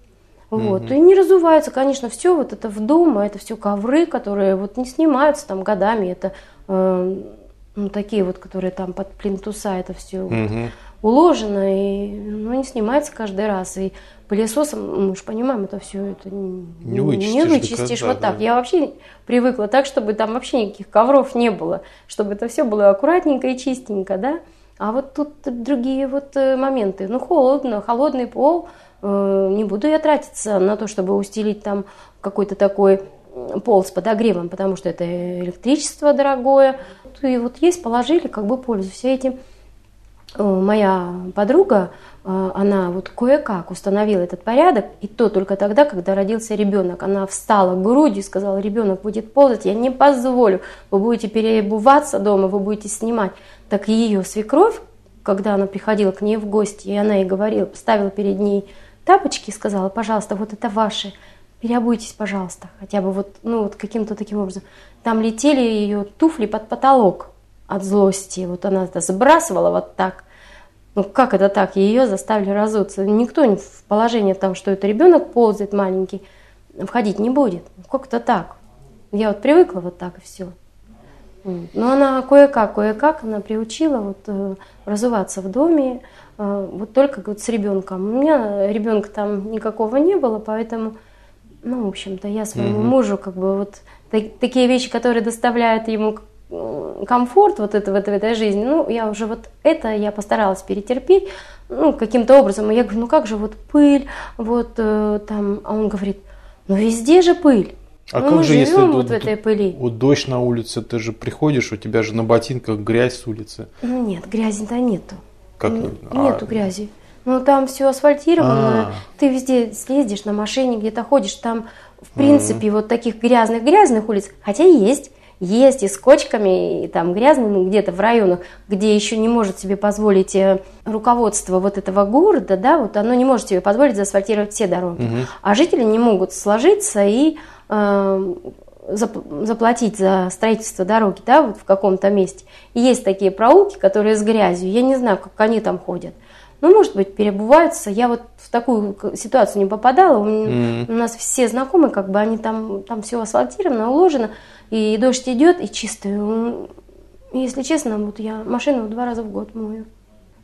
Вот. Mm-hmm. И не разувается, конечно, все вот это в дома, это все ковры, которые вот не снимаются там годами, это э, ну, такие вот, которые там под плинтуса, это все mm-hmm. вот уложено, и ну, не снимается каждый раз. И пылесосом, мы же понимаем, это все это не вычистишь, не вычистишь вот так. Да. Я вообще привыкла так, чтобы там вообще никаких ковров не было, чтобы это все было аккуратненько и чистенько, да. А вот тут другие вот э, моменты. Ну, холодно, холодный пол – Э, не буду я тратиться на то, чтобы устелить там какой-то такой пол с подогревом, потому что это электричество дорогое. И вот есть, положили, как бы пользуйся этим. Э, моя подруга, э, она вот кое-как установила этот порядок, и то только тогда, когда родился ребенок. Она встала грудью и сказала, ребенок будет ползать, я не позволю, вы будете переобуваться дома, вы будете снимать. Так ее свекровь, когда она приходила к ней в гости, и она ей говорила, поставила перед ней тапочки и сказала, пожалуйста, вот это ваши, переобуйтесь, пожалуйста, хотя бы вот, ну, вот каким-то таким образом. Там летели ее туфли под потолок от злости. Вот она это сбрасывала вот так. Ну как это так? Ее заставили разуться. Никто в положении там, что это ребенок ползает маленький, входить не будет. Как это так? Я вот привыкла вот так и все. Но она кое-как, кое-как она приучила вот, э, разуваться в доме, э, вот только вот с ребенком. У меня ребенка там никакого не было, поэтому, ну, в общем-то, я своему mm-hmm. мужу как бы вот так, такие вещи, которые доставляют ему комфорт вот это, в, этой, жизни, ну, я уже вот это я постаралась перетерпеть, ну, каким-то образом. И я говорю, ну как же вот пыль, вот э, там, а он говорит, ну везде же пыль. А ну, как мы же, если вот вот, в этой пыли. Вот дождь на улице, ты же приходишь, у тебя же на ботинках грязь с улицы. Ну нет, грязи-то нету. Как нет? Нету А, грязи. Ну там все асфальтировано, А. ты везде съездишь на машине, где-то ходишь, там в принципе вот таких грязных-грязных улиц, хотя есть, есть и с кочками, и там грязно, ну, где-то в районах, где еще не может себе позволить э, руководство вот этого города, да, вот оно не может себе позволить заасфальтировать все дороги. Мгм. А жители не могут сложиться и э, зап- заплатить за строительство дороги, да, вот в каком-то месте. И есть такие проулки, которые с грязью. Я не знаю, как они там ходят. Ну, может быть, переобуваются. Я вот в такую ситуацию не попадала. У, меня- Мгм. у нас все знакомые, как бы они там, там все асфальтировано, уложено, и дождь идет, и чистый. М, Если честно, вот я машину два раза в год мою.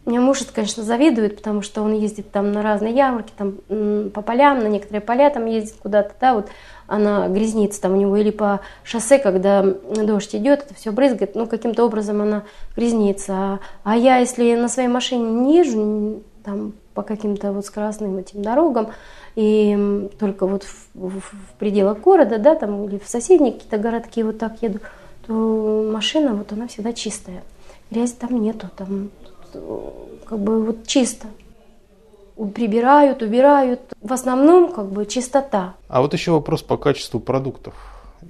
Меня муж, конечно, завидует, потому что он ездит там на разные ярмарки, там по полям, на некоторые поля там ездит куда-то, да, вот она грязнится там у него или по шоссе, когда дождь идет, это все брызгает, ну, каким-то образом она грязнится. А, а я, если на своей машине не езжу, там по каким-то вот скоростным этим дорогам, и только вот в, в- в пределах города, да, там, или в соседние какие-то городки вот так еду, то машина вот она всегда чистая. Грязи там нету, там как бы вот чисто. Прибирают, убирают. В основном как бы чистота. А вот еще вопрос по качеству продуктов.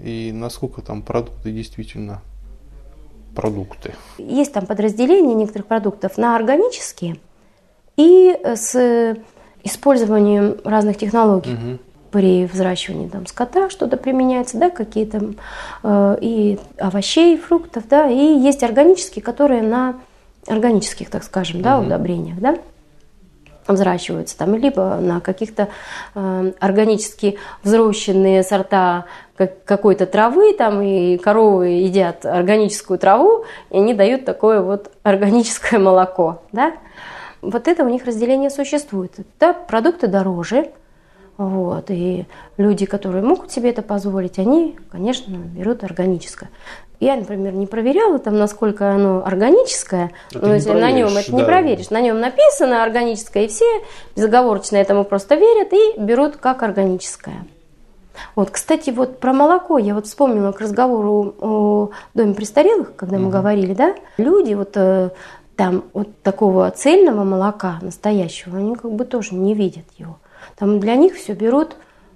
И насколько там продукты действительно продукты. Есть там подразделение некоторых продуктов на органические и с использованием разных технологий. Мгм. При взращивании там, скота что-то применяется, да, какие-то э, и овощей, фруктов, да, и есть органические, которые на органических, так скажем, да, удобрениях, да, взращиваются там, либо на каких-то э, органически взрощенные сорта как- какой-то травы, там и коровы едят органическую траву, и они дают такое вот органическое молоко, да. Вот это у них разделение существует. Да, продукты дороже, вот, и люди, которые могут себе это позволить, они, конечно, берут органическое. Я, например, не проверяла там, насколько оно органическое, А ты но не если на нем это не да. проверишь, на нем написано органическое, и все безоговорочно этому просто верят и берут как органическое. Вот, кстати, вот про молоко я вот вспомнила к разговору о доме престарелых, когда мы говорили, да, люди вот э, там вот такого цельного молока настоящего, они как бы тоже не видят его. Там для них все берут,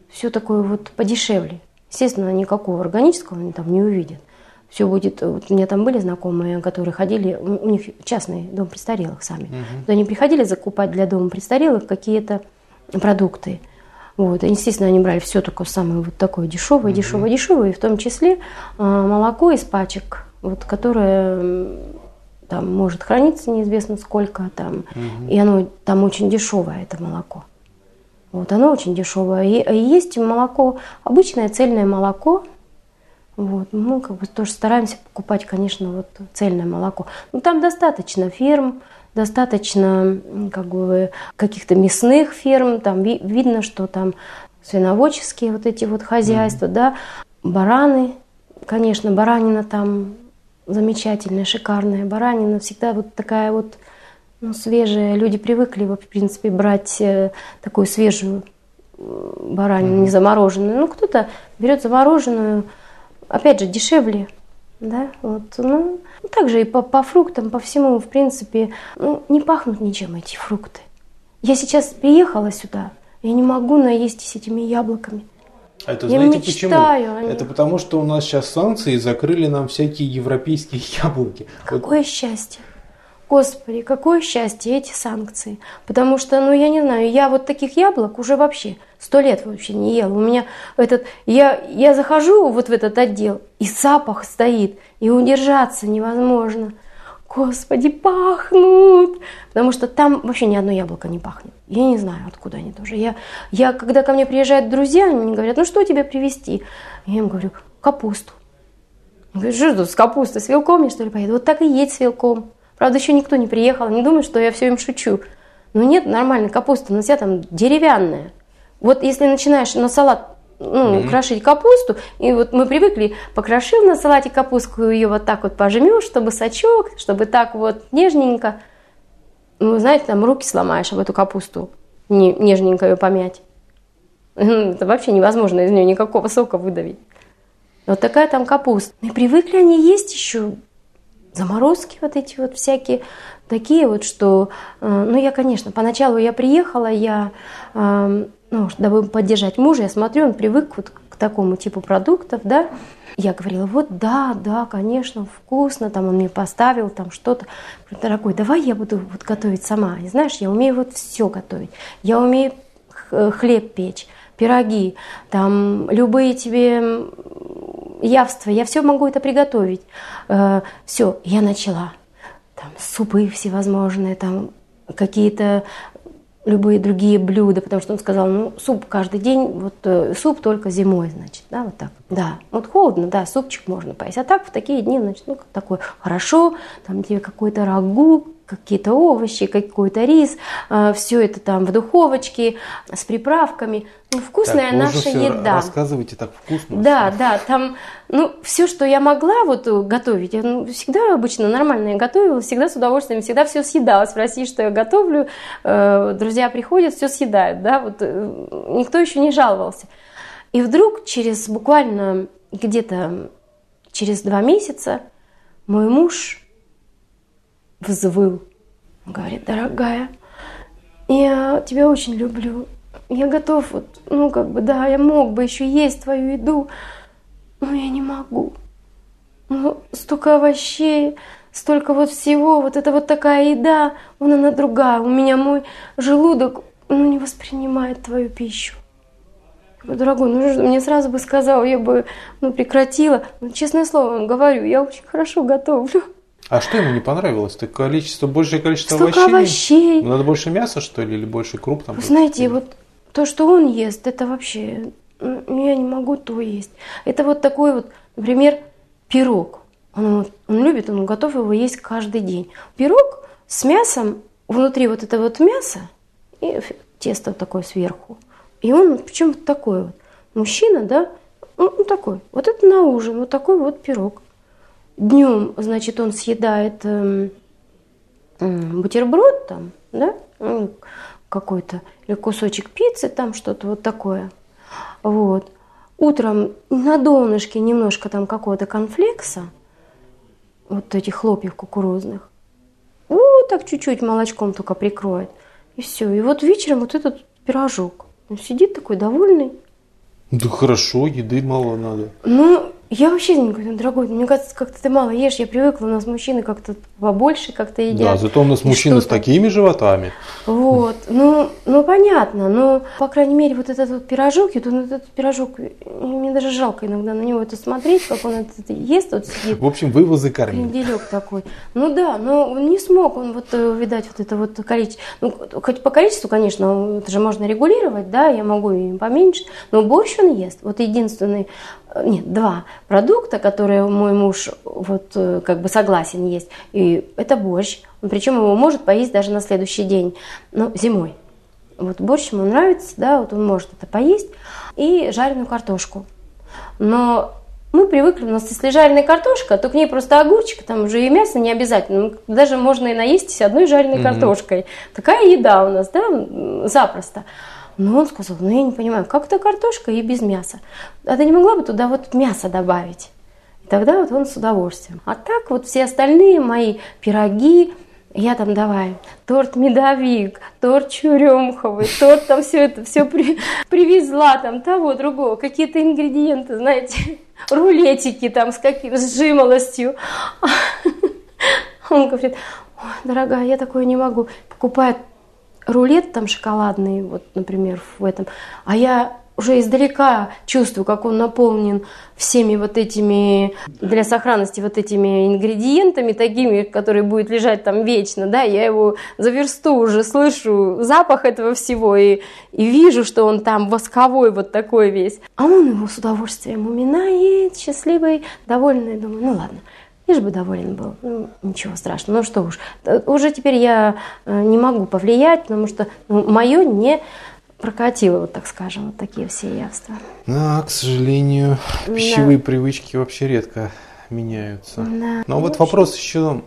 все такое вот подешевле. Естественно, никакого органического они там не увидят. Все будет, вот у меня там были знакомые, которые ходили, у них частный дом престарелых сами. Вот они приходили закупать для дома престарелых какие-то продукты. Вот. И, естественно, они брали все только самое вот такое дешевое, дешевое, дешевое, и в том числе а, молоко из пачек, вот, которое там может храниться неизвестно сколько там, и оно там очень дешевое, это молоко. Вот, оно очень дешевое. И, есть молоко, обычное цельное молоко. Вот, мы как бы тоже стараемся покупать, конечно, вот цельное молоко. Но там достаточно ферм, достаточно как бы каких-то мясных ферм. Там ви- видно, что там свиноводческие вот эти вот хозяйства, да, бараны, конечно, баранина там замечательная, шикарная баранина, всегда вот такая вот ну, свежая. Люди привыкли, в принципе, брать э, такую свежую баранину, не замороженную. Ну, кто-то берет замороженную, опять же, дешевле. да, вот, ну, также и по, по фруктам, по всему, в принципе, ну, не пахнут ничем эти фрукты. Я сейчас приехала сюда, я не могу наестись этими яблоками. А это Я знаете мечтаю почему? Это потому, что у нас сейчас санкции закрыли нам всякие европейские [LAUGHS] яблоки. Вот Какое счастье! Господи, какое счастье эти санкции. Потому что, ну, я не знаю, я вот таких яблок уже вообще сто лет вообще не ела. У меня этот, я, я захожу вот в этот отдел, и запах стоит, и удержаться невозможно. Господи, пахнут! Потому что там вообще ни одно яблоко не пахнет. Я не знаю, откуда они тоже. Я, я, когда ко мне приезжают друзья, они мне говорят, ну что тебе привезти? Я им говорю, капусту. Он говорит, что с капустой, с вилком я что ли поеду? Вот так и едь с вилком. Правда, еще никто не приехал, не думает, что я все им шучу. Ну нет, нормально, капуста, но вся там деревянная. Вот если начинаешь на салат ну, крошить капусту, и вот мы привыкли, покрошил на салате капустку, ее вот так вот пожмешь, чтобы сачок, чтобы так вот нежненько. Ну, знаете, там руки сломаешь об эту капусту, не, нежненько ее помять. [LAUGHS] Это вообще невозможно из нее никакого сока выдавить. Вот такая там капуста. И привыкли они есть еще заморозки вот эти вот всякие, такие вот, что, э, ну, я, конечно, поначалу я приехала, я, э, ну, дабы поддержать мужа, я смотрю, он привык вот к такому типу продуктов, да, я говорила, вот да, да, конечно, вкусно, там он мне поставил там что-то. Дорогой, давай я буду вот готовить сама. И знаешь, я умею вот все готовить. Я умею хлеб печь, пироги, там любые тебе м, явства, я все могу это приготовить. все, я начала. Там супы всевозможные, там какие-то любые другие блюда, потому что он сказал, ну, суп каждый день, вот э, суп только зимой, значит, да, вот так. Да, вот холодно, да, супчик можно поесть, а так в такие дни, значит, ну, как такое, хорошо, там тебе какой-то рагу, какие-то овощи, какой-то рис, все это там в духовочке с приправками. Ну, вкусная так, наша еда. Рассказывайте так вкусно. Да, да, там, ну, все, что я могла вот э, готовить, я ну, всегда обычно нормально я готовила, всегда с удовольствием, всегда все съедала. Спроси, что я готовлю, э, друзья приходят, все съедают, да, вот э, никто еще не жаловался. И вдруг через буквально где-то через два месяца мой муж взвыл. Он говорит, дорогая, я тебя очень люблю. Я готов, вот, ну, как бы, да, я мог бы еще есть твою еду, но я не могу. Ну, столько овощей, столько вот всего, вот это вот такая еда, вон она другая. У меня мой желудок, ну, не воспринимает твою пищу. Дорогой, ну мне сразу бы сказал, я бы, ну, прекратила. Ну, честное слово говорю, я очень хорошо готовлю. А что ему не понравилось? Так количество, большее количество Столько овощей? овощей. Ну, Надо больше мяса, что ли, или больше круп там? Вы знаете, вот то, что он ест, это вообще, ну, я не могу то есть. Это вот такой вот, например, пирог. Он, он любит, он готов его есть каждый день. Пирог с мясом, внутри вот это вот мясо и тесто такое сверху. И он почему-то такой вот. Мужчина, да, ну, ну, такой. Вот это на ужин, вот такой вот пирог. Днем, значит, он съедает эм, м, бутерброд там, да, м, какой-то, или кусочек пиццы там, что-то вот такое. Вот. Утром на донышке немножко там какого-то конфлекса, вот этих хлопьев кукурузных. Вот так чуть-чуть молочком только прикроет. И все. И вот вечером вот этот пирожок. Он сидит такой довольный. Да хорошо, еды мало надо. Ну, я вообще не говорю, дорогой, мне кажется, как-то ты мало ешь, я привыкла, у нас мужчины как-то побольше как-то едят. Да, зато у нас мужчины с такими животами. Вот, ну, ну понятно, но, по крайней мере, вот этот вот пирожок, и вот он этот пирожок, мне даже жалко иногда на него это смотреть, как он это ест, вот сидит. В общем, вы его закормили. Кренделек такой. Ну да, но он не смог он вот, э, видать, вот это вот количество. Ну, хоть по количеству, конечно, это же можно регулировать, да, я могу и поменьше, но борщ он ест. Вот единственный, нет, два продукта, которые мой муж вот э, как бы согласен есть, и это борщ. Причем его может поесть даже на следующий день, ну, зимой. Вот борщ ему нравится, да, вот он может это поесть, и жареную картошку. Но мы привыкли, у нас если жареная картошка, то к ней просто огурчик, там уже и мясо не обязательно. Ну, Даже можно и наестись одной жареной Мгм. картошкой. Такая еда у нас, да, запросто. Но он сказал, ну я не понимаю, как это картошка и без мяса? А ты не могла бы туда вот мясо добавить? тогда вот он с удовольствием. А так вот все остальные мои пироги, я там давай торт медовик, торт черемховый, торт там все это, все при, привезла там того, другого, какие-то ингредиенты, знаете, [LAUGHS] рулетики там с каким с жимолостью. [LAUGHS] Он говорит, дорогая, я такое не могу. Покупает рулет там шоколадный, вот, например, в этом, а я уже издалека чувствую, как он наполнен всеми вот этими, для сохранности вот этими ингредиентами, такими, которые будет лежать там вечно, да, я его за версту уже слышу запах этого всего и, и вижу, что он там восковой вот такой весь. А он его с удовольствием уминает, счастливый, довольный, думаю, ну ладно, лишь бы доволен был. Ну, ничего страшного. Ну что уж, уже теперь я э, не могу повлиять, потому что ну, мое не прокатило, вот так скажем, вот такие все явства. Да, к сожалению, пищевые да. привычки вообще редко меняются. Да. Но вот вопрос еще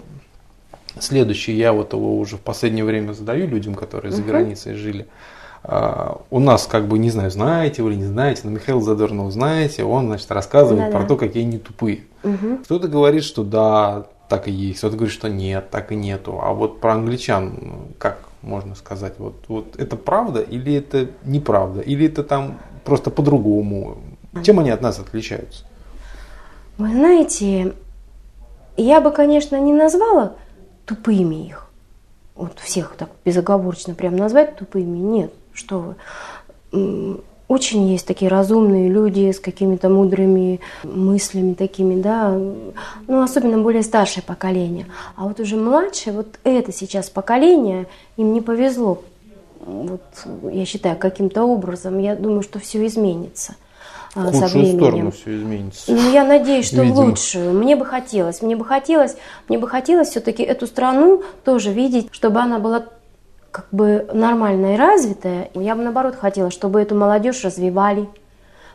следующий. Я вот его уже в последнее время задаю людям, которые за границей жили. Uh, у нас, как бы, не знаю, знаете вы или не знаете, но Михаил Задорнов знаете, он, значит, рассказывает Да-да. про то, какие они тупые. Угу. Кто-то говорит, что да, так и есть, кто-то говорит, что нет, так и нету. А вот про англичан, как можно сказать? Вот, вот это правда или это неправда? Или это там просто по-другому? Чем они от нас отличаются? Вы знаете, я бы, конечно, не назвала тупыми их. Вот всех так безоговорочно прям назвать тупыми. Нет, что вы очень есть такие разумные люди с какими-то мудрыми мыслями такими, да, ну, особенно более старшее поколение. А вот уже младшее, вот это сейчас поколение, им не повезло. Вот, я считаю, каким-то образом, я думаю, что все изменится в худшую со временем. сторону все изменится. Ну, я надеюсь, что Видимо. в лучшую. Мне бы хотелось, мне бы хотелось, мне бы хотелось все-таки эту страну тоже видеть, чтобы она была как бы нормальная и развитая, я бы наоборот хотела, чтобы эту молодежь развивали.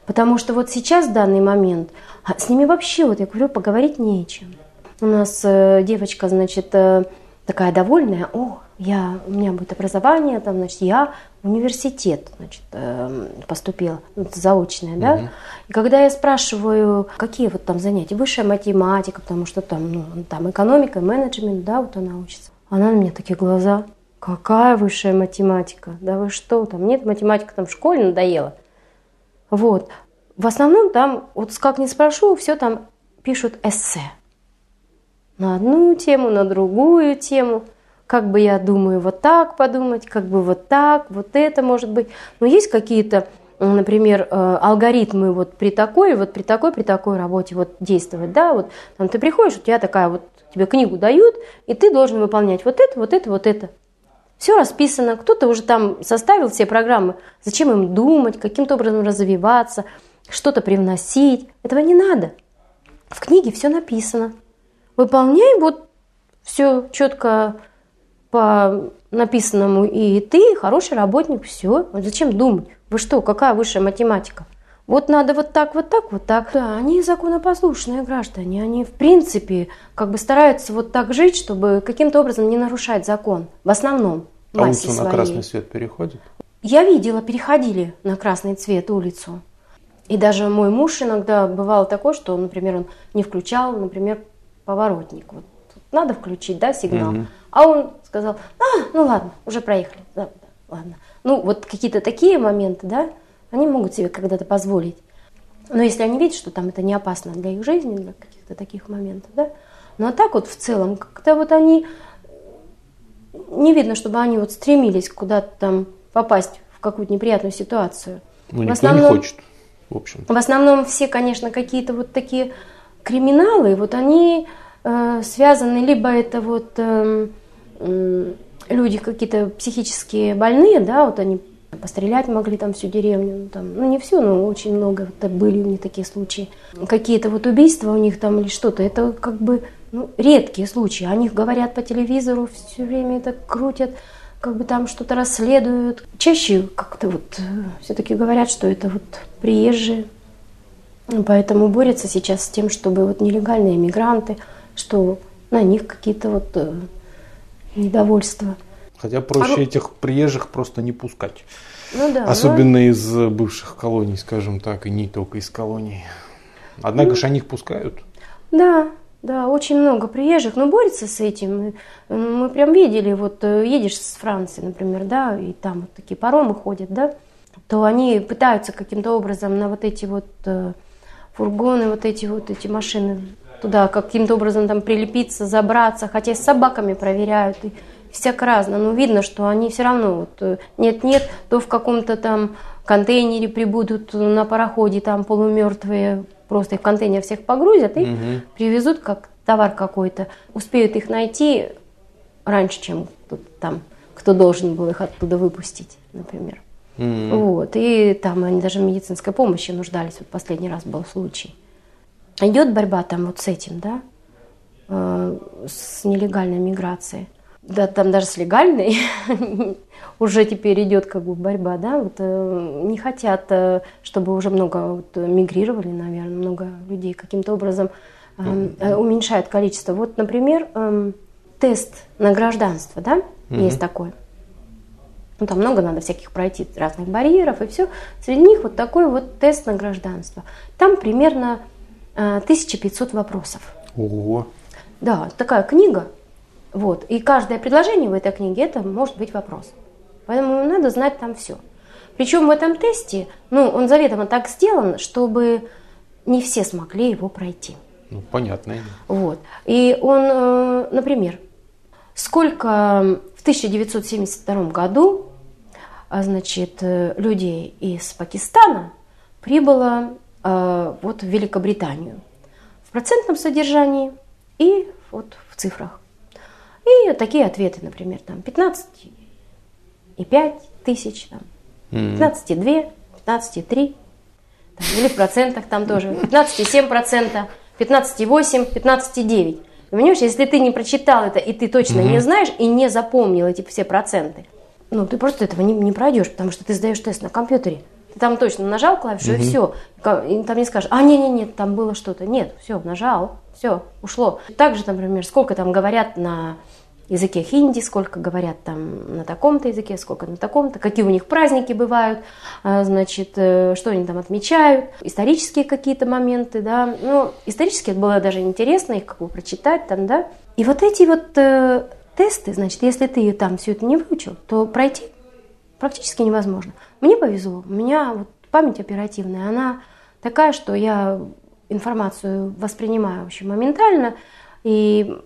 Потому что вот сейчас, в данный момент, а с ними вообще, вот я говорю, поговорить нечем. У нас э, девочка, значит, э, такая довольная, о, я, у меня будет образование, там, значит, я в университет, значит, э, поступила, ну, заочное, да. Угу. И когда я спрашиваю, какие вот там занятия, высшая математика, потому что там, ну, там экономика, менеджмент, да, вот она учится. Она на меня такие глаза, Какая высшая математика? Да вы что там? Нет, математика там в школе надоела. Вот. В основном там, вот как не спрошу, все там пишут эссе. На одну тему, на другую тему. Как бы я думаю вот так подумать, как бы вот так, вот это может быть. Но есть какие-то, например, э, алгоритмы вот при такой, вот при такой, при такой работе вот действовать, да, вот там ты приходишь, у тебя такая вот, тебе книгу дают, и ты должен выполнять вот это, вот это, вот это. Все расписано, кто-то уже там составил все программы. Зачем им думать, каким-то образом развиваться, что-то привносить. Этого не надо. В книге все написано. Выполняй вот все четко по написанному, и ты хороший работник, все. Зачем думать? Вы что, какая высшая математика? Вот надо вот так, вот так, вот так. Да, они законопослушные граждане. Они, в принципе, как бы стараются вот так жить, чтобы каким-то образом не нарушать закон. В основном. А улицу своей. на красный свет переходит? Я видела, переходили на красный цвет улицу. И даже мой муж иногда бывало такое, что, например, он не включал, например, поворотник. Вот надо включить, да, сигнал. Угу. А он сказал, а, ну ладно, уже проехали. Да, да, ладно. Ну, вот какие-то такие моменты, да, они могут себе когда-то позволить. Но если они видят, что там это не опасно для их жизни, для каких-то таких моментов, да. Ну а так вот в целом, как-то вот они, не видно, чтобы они вот стремились куда-то там попасть в какую-то неприятную ситуацию. Ну, никто в основном, не хочет, в общем. В основном все, конечно, какие-то вот такие криминалы, вот они э, связаны, либо это вот э, э, люди какие-то психические больные, да, вот они Пострелять могли там всю деревню, ну, там, ну не всю, но очень много вот, были у них такие случаи. Какие-то вот убийства у них там или что-то, это как бы ну, редкие случаи. О них говорят по телевизору, все время это крутят, как бы там что-то расследуют. Чаще как-то вот э, все-таки говорят, что это вот приезжие. Поэтому борются сейчас с тем, чтобы вот нелегальные мигранты, что на них какие-то вот э, недовольства. Хотя проще а... этих приезжих просто не пускать. Ну да. Особенно но... из бывших колоний, скажем так, и не только из колоний. Однако ну... же они их пускают. Да, да, очень много приезжих, но борется с этим. Мы прям видели, вот э, едешь с Франции, например, да, и там вот такие паромы ходят, да, то они пытаются каким-то образом на вот эти вот э, фургоны, вот эти вот эти машины туда каким-то образом там прилепиться, забраться, хотя с собаками проверяют, и всяко разно, но видно, что они все равно вот э, нет-нет, то в каком-то там контейнере прибудут на пароходе, там полумертвые, просто их в контейнер всех погрузят и угу. привезут как товар какой-то, успеют их найти раньше, чем там кто должен был их оттуда выпустить, например. Mm-hmm. Вот. И там они даже в медицинской помощи нуждались. Вот последний раз был случай. Идет борьба там вот с этим, да, э, с нелегальной миграцией. Да, там даже с легальной [LAUGHS] уже теперь идет как бы борьба, да, вот э, не хотят, э, чтобы уже много вот, мигрировали, наверное, много людей каким-то образом э, уменьшает количество. Вот, например, э, тест на гражданство, да, mm-hmm. есть такой. Ну, там много надо всяких пройти разных барьеров и все. Среди них вот такой вот тест на гражданство. Там примерно 1500 вопросов. Ого. Да, такая книга. Вот. И каждое предложение в этой книге это может быть вопрос. Поэтому надо знать там все. Причем в этом тесте, ну, он заведомо так сделан, чтобы не все смогли его пройти. Ну, понятно. Вот. И он, э, например, сколько в 1972 году а, значит, э, людей из Пакистана прибыло Э, вот в Великобританию в процентном содержании и вот в цифрах. И такие ответы, например, там 15 и 5 тысяч, там, 15 и 2, 15 и 3, там, или в процентах там тоже, [LAUGHS] 15 и 7 процента, 15 и 8, 15 и 9. Понимаешь, если ты не прочитал это, и ты точно mm-hmm. не знаешь, и не запомнил эти все проценты, ну, ты просто этого не, не пройдешь, потому что ты сдаешь тест на компьютере. Там точно нажал клавишу, угу. и все. И там не скажешь, а, не-не-не, там было что-то. Нет, все, нажал, все, ушло. Также, например, сколько там говорят на языке хинди, сколько говорят там на таком-то языке, сколько на таком-то, какие у них праздники бывают, а, значит, э, что они там отмечают, исторические какие-то моменты, да. Ну, исторически это было даже интересно их как бы прочитать там, да. И вот эти вот э, тесты, значит, если ты там все это не выучил, то пройти практически невозможно. Мне повезло, у меня вот память оперативная, она такая, что я информацию воспринимаю очень моментально, и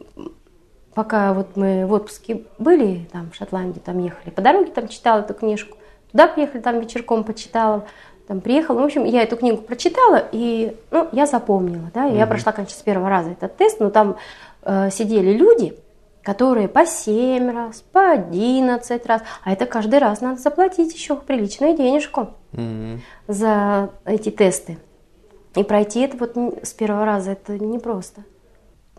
пока вот мы в отпуске были, там в Шотландии, там ехали, по дороге там читала эту книжку, туда приехали, там вечерком почитала, там приехала, в общем, я эту книгу прочитала, и, ну, я запомнила, да, mm-hmm. я прошла, конечно, с первого раза этот тест, но там э, сидели люди, которые по 7 раз, по 11 раз, а это каждый раз надо заплатить еще приличную денежку mm-hmm. за эти тесты. И пройти это вот с первого раза это непросто.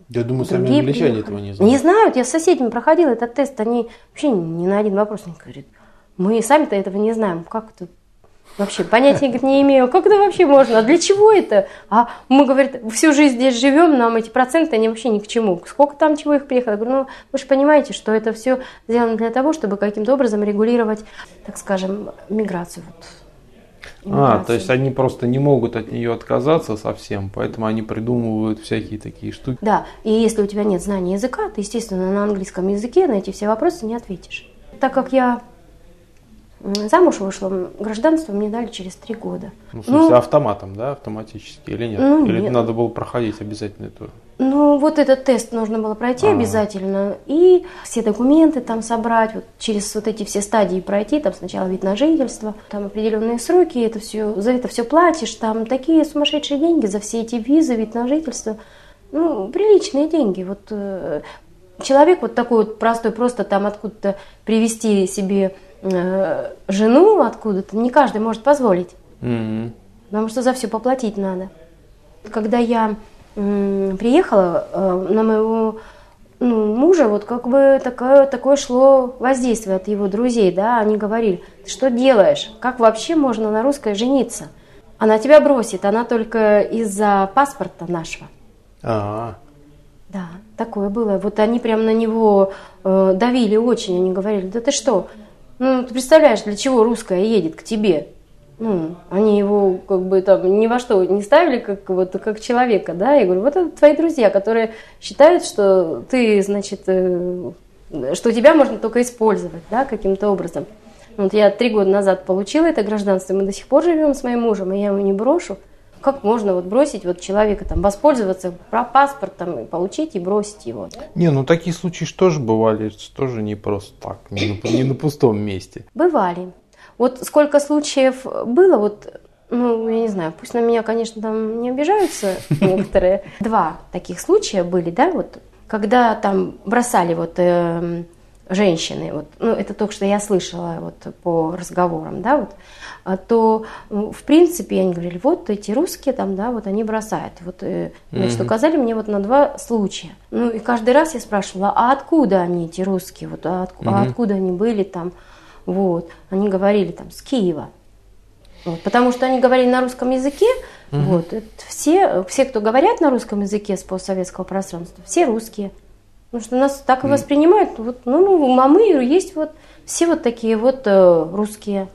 Я думаю, Другие сами англичане этого не знают. Не знают, я с соседями проходила этот тест, они вообще ни на один вопрос не говорят. Мы сами-то этого не знаем, как это Вообще понятия говорит, не имею. Как это вообще можно? А для чего это? А мы, говорит, всю жизнь здесь живем, нам эти проценты, они вообще ни к чему. Сколько там чего их приехало? Я говорю, ну, вы же понимаете, что это все сделано для того, чтобы каким-то образом регулировать, так скажем, миграцию. Вот. А, то есть они просто не могут от нее отказаться совсем, поэтому они придумывают всякие такие штуки. Да, и если у тебя нет знания языка, ты, естественно, на английском языке на эти все вопросы не ответишь. Так как я Замуж вышла, гражданство мне дали через три года. Ну, в смысле, ну, автоматом, да, автоматически или нет? Ну, или нет. надо было проходить обязательно это? Ну, вот этот тест нужно было пройти А-а-а. обязательно, и все документы там собрать, вот через вот эти все стадии пройти, там сначала вид на жительство, там определенные сроки, это все, за это все платишь, там такие сумасшедшие деньги за все эти визы, вид на жительство, ну, приличные деньги, вот э, человек вот такой вот простой, просто там откуда-то привести себе Э, жену откуда-то не каждый может позволить. Mm-hmm. Потому что за все поплатить надо. Когда я м, приехала, э, на моего ну, мужа вот как бы такое, такое шло воздействие от его друзей, да, они говорили, ты что делаешь, как вообще можно на русской жениться? Она тебя бросит, она только из-за паспорта нашего. А-а-а. Да, такое было. Вот они прям на него э, давили очень, они говорили, да ты что, ну, ты представляешь, для чего русская едет к тебе? Ну, они его как бы там ни во что не ставили, как вот как человека, да, я говорю, вот это твои друзья, которые считают, что ты, значит, э, что тебя можно только использовать, да, каким-то образом. Вот я три года назад получила это гражданство, мы до сих пор живем с моим мужем, и я его не брошу. Как можно вот бросить вот человека, там, воспользоваться про паспорт, там, получить и бросить его? Не, ну такие случаи тоже бывали, тоже не просто так, не на, не на пустом месте. Бывали. Вот сколько случаев было, вот, ну, я не знаю, пусть на меня, конечно, там не обижаются [LAUGHS] некоторые. Два таких случая были, да, вот, когда там бросали вот э, женщины, вот, ну, это только что я слышала вот по разговорам, да, вот, а то, в принципе, они говорили, вот эти русские там, да, вот они бросают. Вот, э, значит, указали мне вот на два случая. Ну, и каждый раз я спрашивала, а откуда они, эти русские, вот, а, отк- а откуда они были там, вот. Они говорили там с Киева. Вот, потому что они говорили на русском языке, вот, все, все, кто говорят на русском языке с постсоветского пространства, все русские. Потому что нас так и воспринимают. Вот, ну, мамы есть вот все вот такие вот э, русские.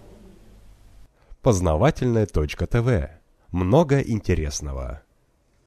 Познавательная точка ТВ. Много интересного.